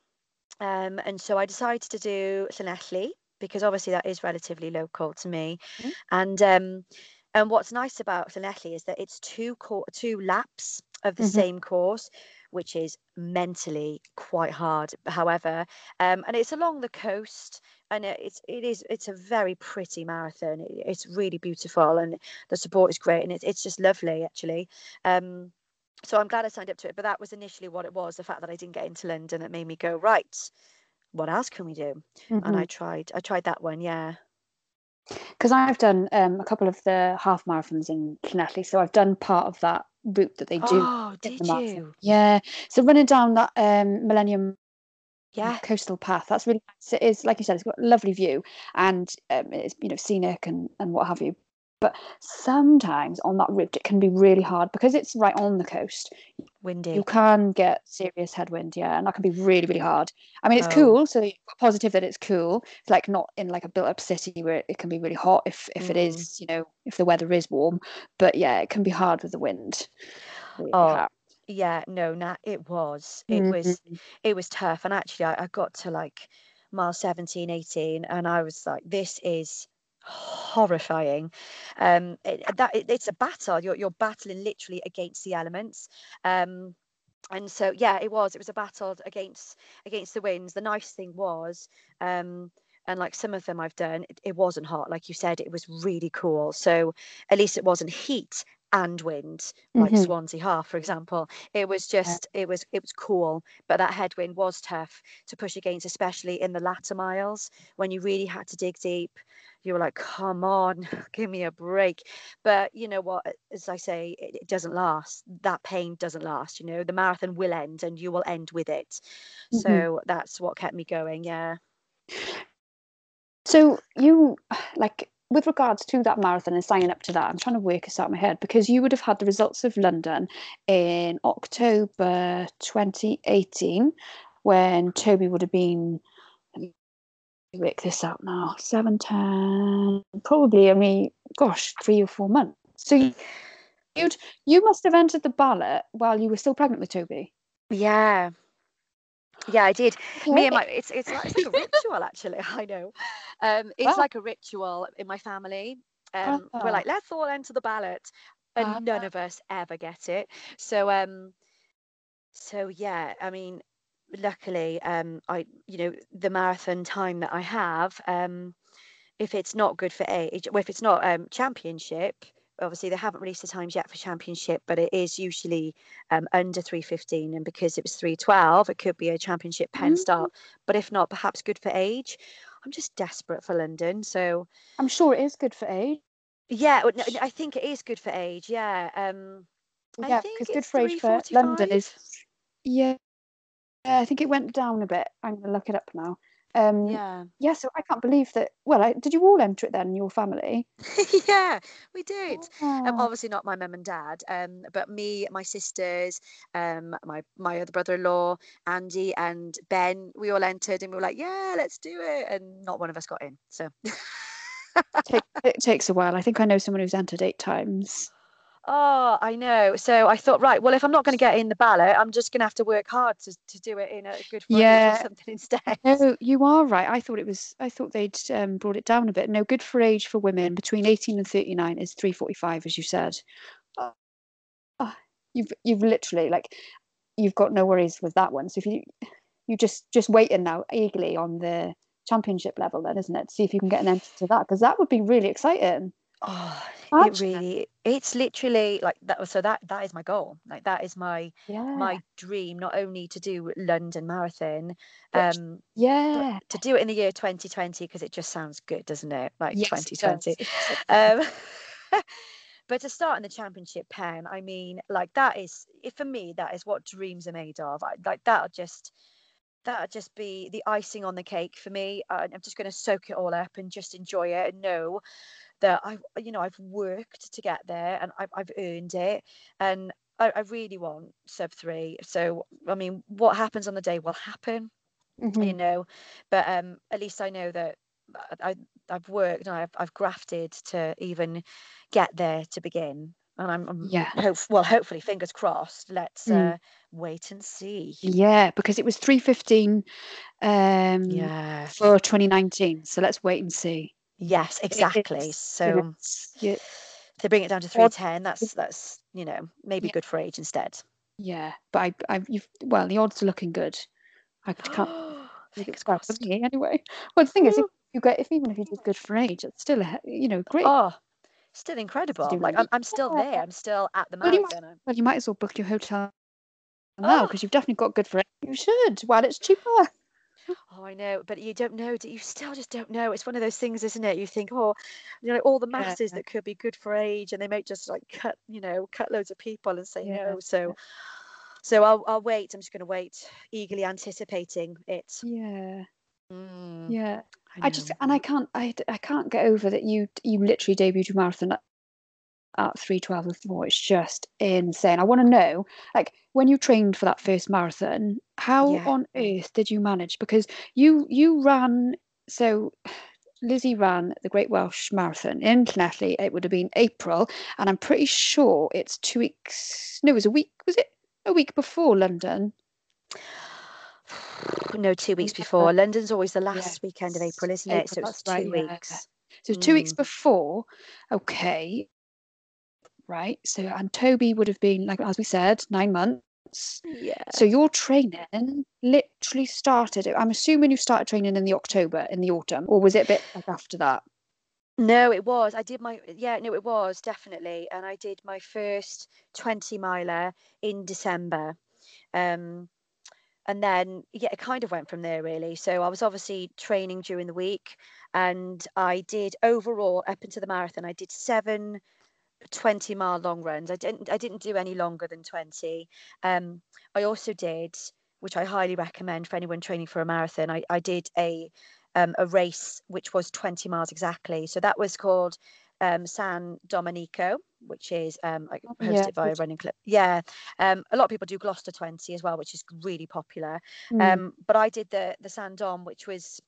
Um, and so I decided to do Llanelli because obviously that is relatively local to me. Mhm. And um, and what's nice about Llanelli is that it's two two laps of the Mhm. same course, which is mentally quite hard. However, um, and it's along the coast, and it, it's it is it's a very pretty marathon. It, it's really beautiful, and the support is great, and it's it's just lovely actually. Um, so I'm glad I signed up to it. But that was initially what it was. The fact that I didn't get into London that made me go right. What else can we do? And Mhm. I tried. I tried that one. Yeah. Because I've done um, a couple of the half marathons in Llanelli, so I've done part of that route that they do Oh, did marathon. you? Yeah, so running down that um, Millennium Yeah. coastal path, that's really nice. It is, like you said, it's got a lovely view and um, it's you know scenic and and what have you. But sometimes on that route it can be really hard because it's right on the coast. Windy. You can get serious headwind, yeah, and that can be really, really hard. I mean, it's Oh. cool, so positive that it's cool. It's like not in like a built-up city where it can be really hot if if it Mm. is, you know, if the weather is warm. But yeah, it can be hard with the wind. Really Oh, hard. Yeah, no, nah, it was. It was Mhm. it was tough. And actually I, I got to like mile 17, 18, and I was like, this is horrifying. Um it, that it, it's a battle. You're you're battling literally against the elements. Um and so yeah, it was. It was a battle against against the winds. The nice thing was, um, and like some of them I've done, it, it wasn't hot. Like you said, it was really cool. So at least it wasn't heat and wind, like Mhm. Swansea Half, for example. It was Yeah. just it was it was cool. But that headwind was tough to push against, especially in the latter miles when you really had to dig deep. You were like, come on, give me a break. But you know what? As I say, it, it doesn't last. That pain doesn't last. You know, the marathon will end and you will end with it. Mhm. So that's what kept me going. Yeah. So you like with regards to that marathon and signing up to that, I'm trying to work this out in my head because you would have had the results of London in October 2018 when Toby would have been let me work this out now. Seven, ten, probably I mean, gosh, three or four months. So you- you'd you must have entered the ballot while you were still pregnant with Toby. Yeah. Yeah, I did. Me and my it's it's like, it's like a ritual actually. I know. Um, it's Wow. like a ritual in my family. Um, we're Ah. like, let's all enter the ballot, and none Ah. of us ever get it. So um, so yeah, I mean, luckily, um, I you know the marathon time that I have, um, if it's not good for age, well, if it's not um championship, obviously they haven't released the times yet for championship, but it is usually um under 315, and because it was 312, it could be a championship pen Mm. start. But if not, perhaps good for age. I'm just desperate for London, so I'm sure it is good for age. yeah, I think it is good for age. Yeah, um, Yeah, because good for age for London is yeah. Yeah, I think it went down a bit. I'm gonna look it up now. Um, Yeah. yeah, so I can't believe that. Well, I, did you all enter it then your family? yeah, we did. Um, Oh, obviously not my mum and dad, um, but me, my sisters, um, my my other brother-in-law, Andy and Ben, we all entered and we were like, yeah, let's do it. And not one of us got in. So it takes a while. I think I know someone who's entered eight times. Oh, I know. So I thought, right, well, if I'm not going to get in the ballot, I'm just going to have to work hard to, to do it in a good Yeah. or something instead. No, you are right. I thought it was. I thought they'd um, brought it down a bit. No, good for age for women between eighteen and thirty nine is three forty five, as you said. Oh, oh, you've you've literally like you've got no worries with that one. So if you you just just waiting now eagerly on the championship level, then isn't it? See if you can get an entry to that because that would be really exciting. Oh, it really, it's literally like that. So that that is my goal. Like that is my Yeah, my dream, not only to do London Marathon, um, yeah. to do it in the year 2020 because it just sounds good, doesn't it? Like Yes, 2020. It. Um, but to start in the championship pen, I mean, like that is if for me that is what dreams are made of. I, like that'll just that'll just be the icing on the cake for me. I'm just going to soak it all up and just enjoy it and know that I, you know, I've worked to get there and I've, I've earned it, and I, I really want sub three. So I mean, what happens on the day will happen you Mhm. know but um at least i know that I, I i've worked and i've i've grafted to even get there to begin and i'm, I'm Yeah. hope well hopefully fingers crossed let's Mm. uh wait and see Yeah, because it was three fifteen um yeah for twenty nineteen. So let's wait and see. Yes exactly it's, so yeah, they bring it down to 310 that's that's you know maybe Yeah. good for age instead yeah, but I, I, you've well, the odds are looking good. I can't. fingers well, crossed anyway. Well, the thing is, if you get, if even if you did good for age, it's still, a, you know, great. oh still incredible like I'm, I'm still well. there i'm still at the Well, you might- Well, you might as well book your hotel now Oh. because you've definitely got good for age. You should while it's cheaper. Oh, I know, but you don't know. do You still just don't know. It's one of those things, isn't it? You think, oh, you know, all the Yeah. masses that could be good for age, and they might just like cut, you know, cut loads of people and say Yeah. no. So, so I'll I'll wait. I'm just going to wait, eagerly anticipating it. Yeah, Mm, yeah. I I just and I can't, I, I can't get over that you you literally debuted your marathon at, at three twelve and four. It's just insane. I want to know, like, when you trained for that first marathon, how Yeah. on earth did you manage? Because you you ran so. Lizzie ran the Great Welsh Marathon in Llanelli. It would have been April, and I'm pretty sure it's two weeks. No, it was a week. Was it a week before London? No, two weeks before. London's always the last weekend of April, isn't it? So April, it's that's right, two yeah. weeks. So two weeks Mm. before, okay, right? So and Toby would have been like as we said, nine months. Yeah. So your training literally started. I'm assuming you started training in the October, in the autumn, or was it a bit like after that? No, it was. I did my yeah, no, it was definitely, and I did my first twenty miler in December, um, and then yeah, it kind of went from there really. So I was obviously training during the week, and I did overall up into the marathon. I did seven 20 mile long runs. I didn't I didn't do any longer than 20. Um, I also did, which I highly recommend for anyone training for a marathon. I, I did a um, a race which was 20 miles exactly. So that was called um, San Domenico, which is um, like Oh, yeah, hosted by a running club. Yeah, um, a lot of people do Gloucester 20 as well, which is really popular. Mm, Um, but I did the the San Dom, which was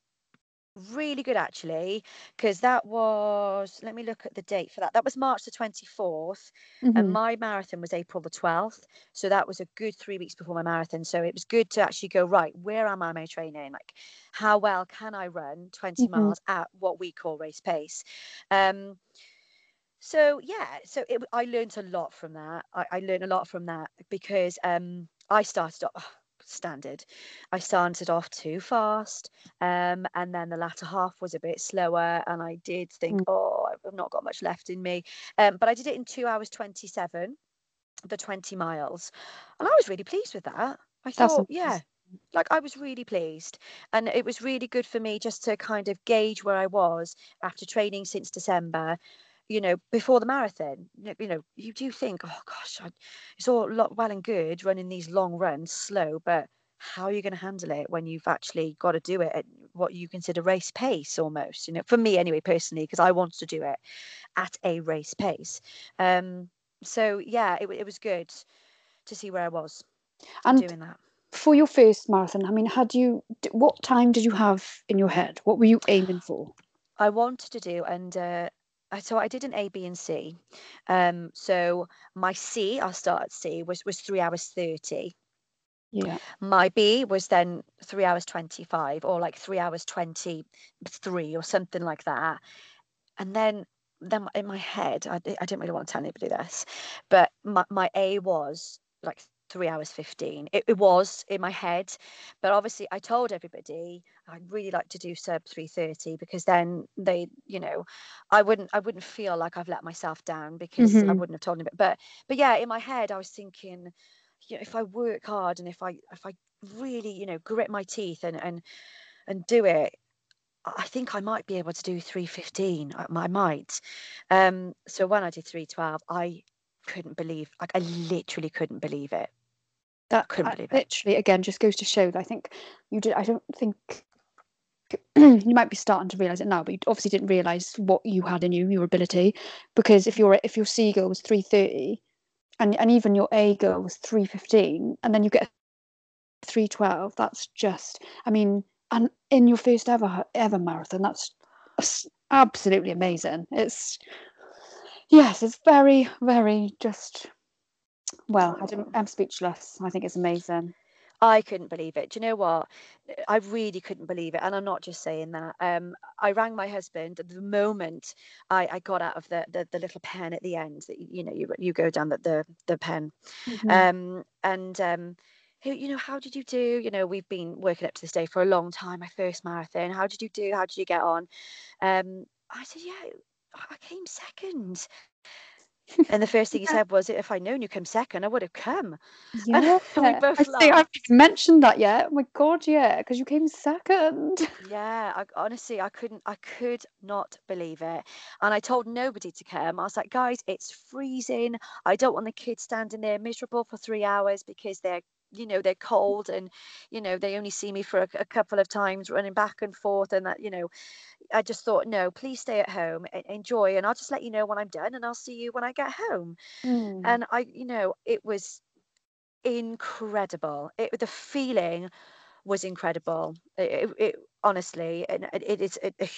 really good actually, because that was let me look at the date for that. That was March the 24th, and mhm. my marathon was April the 12th. So that was a good three weeks before my marathon. So it was good to actually go, right, where am I my training? Like, how well can I run 20 Mhm. miles at what we call race pace? Um, so yeah, so it, I learned a lot from that. I, I learned a lot from that because um, I started off standard. I started off too fast, um, and then the latter half was a bit slower, and I did think, Mm. oh, I've not got much left in me. Um, but I did it in two hours twenty-seven, the twenty miles, and I was really pleased with that. I That's thought, yeah, like I was really pleased, and it was really good for me just to kind of gauge where I was after training since December. You know, before the marathon, you know, you do think, oh gosh, I, it's all lot well and good running these long runs slow, but how are you going to handle it when you've actually got to do it at what you consider race pace almost? You know, for me anyway, personally, because I wanted to do it at a race pace. Um, so yeah, it, it was good to see where I was And doing that. for your first marathon, I mean, had you what time did you have in your head? What were you aiming for? I wanted to do under so I did an A, B, and C. Um, so my C, I'll start at C, was was three hours thirty. Yeah. My B was then three hours 25 or like three hours 23 or something like that. And then then in my head, I, I didn't really want to tell anybody this, but my, my A was like three hours 15. It, it was in my head, but obviously I told everybody I'd really like to do sub 330 because then they, you know, I wouldn't I wouldn't feel like I've let myself down because I Mhm. wouldn't have told anybody. But but yeah, in my head I was thinking you know, if I work hard and if I if I really, you know, grit my teeth and and and do it, I think I might be able to do 315. I, I might. Um, so when I did 312, I couldn't believe, like I literally couldn't believe it. That Couldn't uh, believe it. literally again just goes to show that I think you did. I don't think you might be starting to realize it now, but you obviously didn't realize what you had in you, your ability, because if your if your C girl was three thirty, and and even your A girl was three fifteen, and then you get three twelve, that's just. I mean, and in your first ever ever marathon, that's absolutely amazing. It's yes, it's very very just. Well, I I'm speechless. I think it's amazing. I couldn't believe it. Do you know what? I really couldn't believe it. And I'm not just saying that. Um, I rang my husband the moment I, I got out of the, the the little pen at the end that you know you you go down the the, the pen. Mhm. Um, and um, you know, how did you do? You know, we've been working up to this day for a long time. My first marathon. How did you do? How did you get on? Um, I said, yeah, I came second. And the first thing he said was, if I'd known you come second, I would have come. Yeah, we both I see. laughed. I've even mentioned that yet. Oh my god, yeah, because you came second. Yeah, I, honestly, I couldn't, I could not believe it. And I told nobody to come. I was like, guys, it's freezing. I don't want the kids standing there miserable for three hours because they're, you know, they're cold and, you know, they only see me for a, a couple of times running back and forth. And that, you know, I just thought, no, please stay at home, e- enjoy, and I'll just let you know when I'm done and I'll see you when I get home. Mm. And I, you know, it was incredible. It, the feeling was incredible. It, it, it honestly, and it, it is a, a,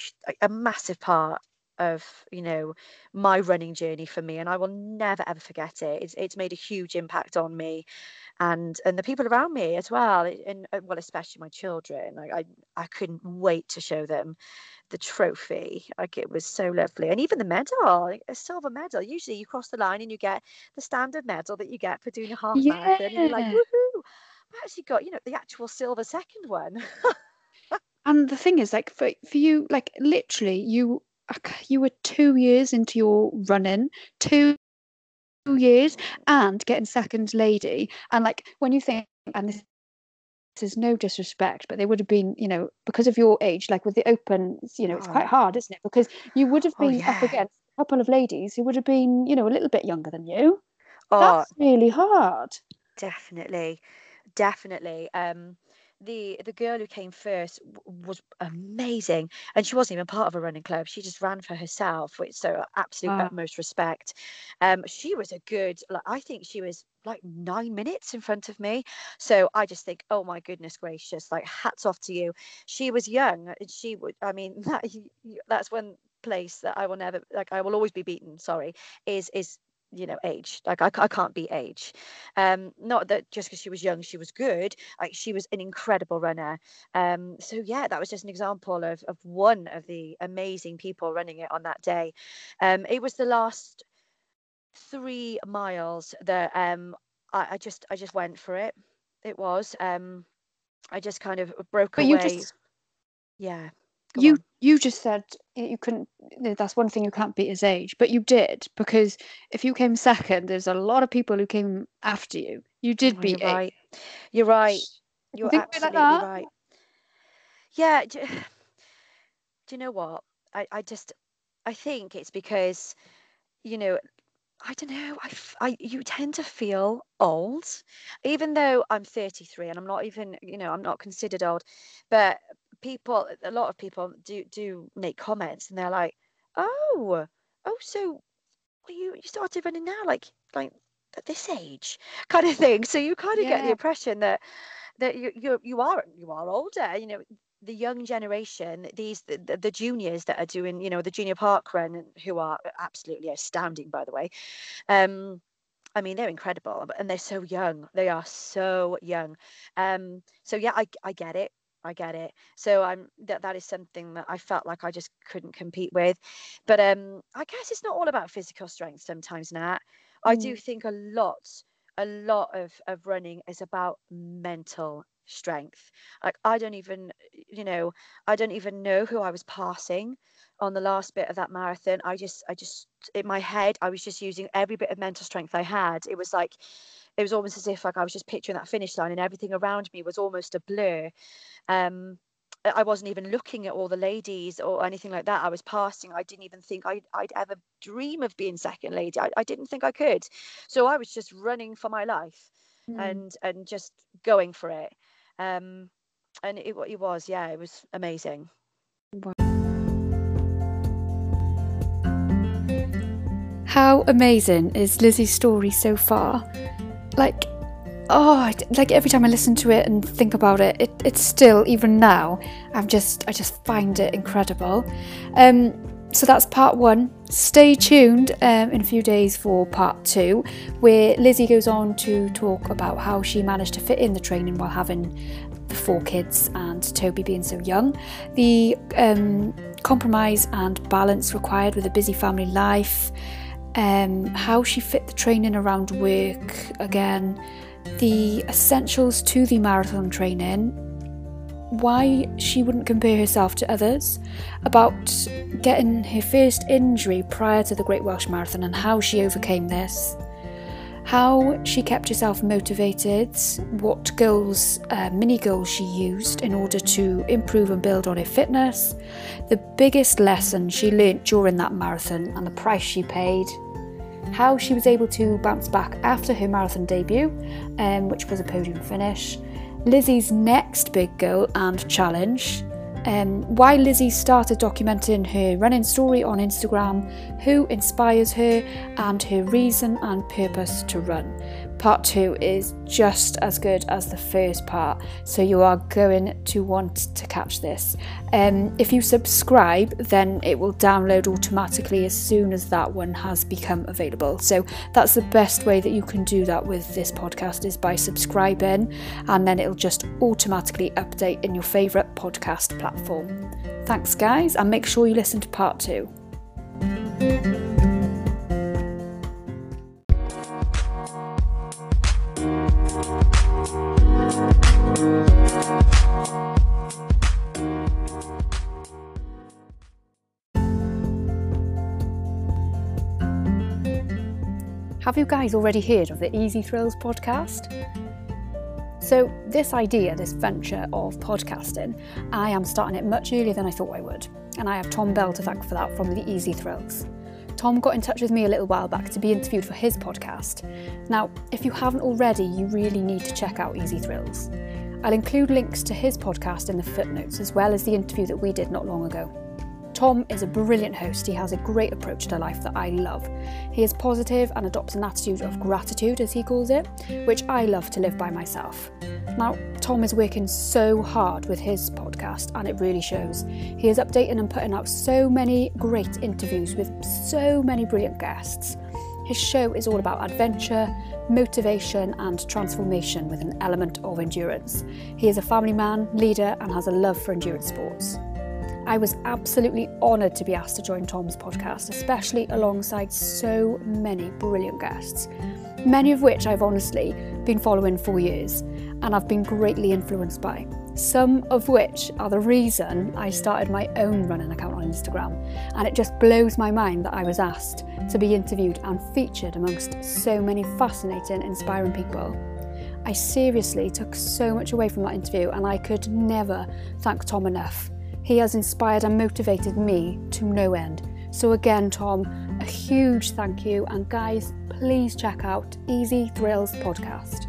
a massive part of you know my running journey for me, and I will never ever forget it. It's it's made a huge impact on me, and and the people around me as well, a- and uh, well, especially my children. Like I I couldn't wait to show them the trophy. Like it was so lovely, and even the medal, a silver medal. Usually, you cross the line and you get the standard medal that you get for doing a half marathon, and you're like, Yeah. woohoo! I actually got you know the actual silver second one. And the thing is, like for for you, like literally, you you were two years into your running, two years, and getting second lady. And like when you think, and this, this is no disrespect, but they would have been, you know, because of your age, like with the open, you know, it's quite Oh, hard, isn't it? Because you would have oh been up against a couple of ladies who would have been, you know, a little bit younger than you. Oh, That's really hard. definitely, definitely. Um, the the girl who came first w- was amazing, and she wasn't even part of a running club. She just ran for herself, which so uh, absolute Wow. utmost respect. Um, she was a good, like I think she was like nine minutes in front of me. So I just think, oh my goodness gracious, like hats off to you. She was young. and She would, I mean, that that's one place that I will never, like I will always be beaten. Sorry, is is you know age like i, I can't beat age um not that just because she was young she was good like she was an incredible runner. Um so yeah that was just an example of of one of the amazing people running it on that day. Um it was the last three miles that um I, I just I just went for it. It was um I just kind of broke But you away. just yeah go you on you just said you couldn't that's one thing you can't beat is age but you did because if you came second there's a lot of people who came after you. You did oh, beat you're right. you're right. You you're of like absolutely right. Yeah do, do you know what? I, I just I think it's because you know I don't know I, I you tend to feel old even though I'm 33 and I'm not even you know I'm not considered old but people a lot of people do do make comments and they're like oh oh so you you started running now like like at this age kind of thing so you kind of get the impression that that you you you are you are older you know the young generation, these the, the, juniors that are doing, you know, the junior park run, who are absolutely astounding, by the way. Um, I mean, they're incredible, and they're so young. They are so young. Um, so yeah, I I get it. I get it. So I'm that that is something that I felt like I just couldn't compete with. But um, I guess it's not all about physical strength sometimes, Nat. I do mm. think a lot, a lot of of running is about mental strength. Like I don't even, you know, I don't even know who I was passing on the last bit of that marathon. I just, I just in my head, I was just using every bit of mental strength I had. It was like, it was almost as if like I was just picturing that finish line, and everything around me was almost a blur. Um, I wasn't even looking at all the ladies or anything like that. I was passing. I didn't even think I'd, I'd ever dream of being second lady. I, I didn't think I could. So I was just running for my life mm. and and just going for it. Um, and it, it was, yeah, it was amazing. How amazing is Lizzie's story so far? Like, oh, like every time I listen to it and think about it, it it's still, even now, I'm just, I just find it incredible. Um, so that's part one. Stay tuned um, in a few days for part two, where Lizzie goes on to talk about how she managed to fit in the training while having the four kids and Toby being so young, the um, compromise and balance required with a busy family life, um, how she fit the training around work again, the essentials to the marathon training, why she wouldn't compare herself to others, about getting her first injury prior to the Great Welsh Marathon and how she overcame this, how she kept herself motivated, what goals, uh, mini goals she used in order to improve and build on her fitness, the biggest lesson she learnt during that marathon and the price she paid, how she was able to bounce back after her marathon debut, um, which was a podium finish, Lizzie's next big goal and challenge, um, why Lizzie started documenting her running story on Instagram, who inspires her, and her reason and purpose to run. Part two is just as good as the first part, so you are going to want to catch this. Um, if you subscribe, then it will download automatically as soon as that one has become available. So that's the best way that you can do that with this podcast is by subscribing, and then it'll just automatically update in your favourite podcast platform. Thanks, guys, and make sure you listen to part two. Have you guys already heard of the Easy Thrills podcast? So, this idea, this venture of podcasting, I am starting it much earlier than I thought I would. And I have Tom Bell to thank for that from the Easy Thrills. Tom got in touch with me a little while back to be interviewed for his podcast. Now, if you haven't already, you really need to check out Easy Thrills. I'll include links to his podcast in the footnotes as well as the interview that we did not long ago. Tom is a brilliant host. He has a great approach to life that I love. He is positive and adopts an attitude of gratitude, as he calls it, which I love to live by myself. Now, Tom is working so hard with his podcast, and it really shows. He is updating and putting out so many great interviews with so many brilliant guests. His show is all about adventure, motivation, and transformation with an element of endurance. He is a family man, leader, and has a love for endurance sports. I was absolutely honoured to be asked to join Tom's podcast, especially alongside so many brilliant guests, many of which I've honestly been following for years and I've been greatly influenced by. Some of which are the reason I started my own running account on Instagram, and it just blows my mind that I was asked to be interviewed and featured amongst so many fascinating, inspiring people. I seriously took so much away from that interview, and I could never thank Tom enough he has inspired and motivated me to no end. So, again, Tom, a huge thank you. And, guys, please check out Easy Thrills podcast.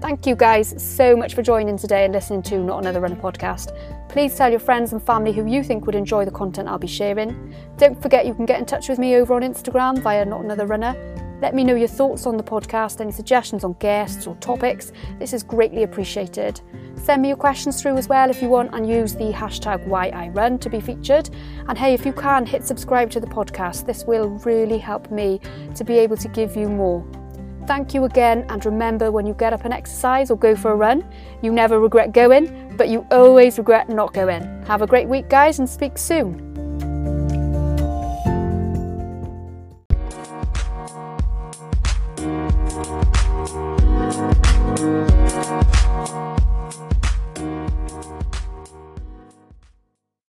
Thank you guys so much for joining today and listening to Not Another Runner podcast. Please tell your friends and family who you think would enjoy the content I'll be sharing. Don't forget you can get in touch with me over on Instagram via Not Another Runner Let me know your thoughts on the podcast, any suggestions on guests or topics. This is greatly appreciated. Send me your questions through as well if you want and use the hashtag WhyIRun to be featured. And hey, if you can, hit subscribe to the podcast. This will really help me to be able to give you more. Thank you again, and remember when you get up and exercise or go for a run, you never regret going, but you always regret not going. Have a great week, guys, and speak soon.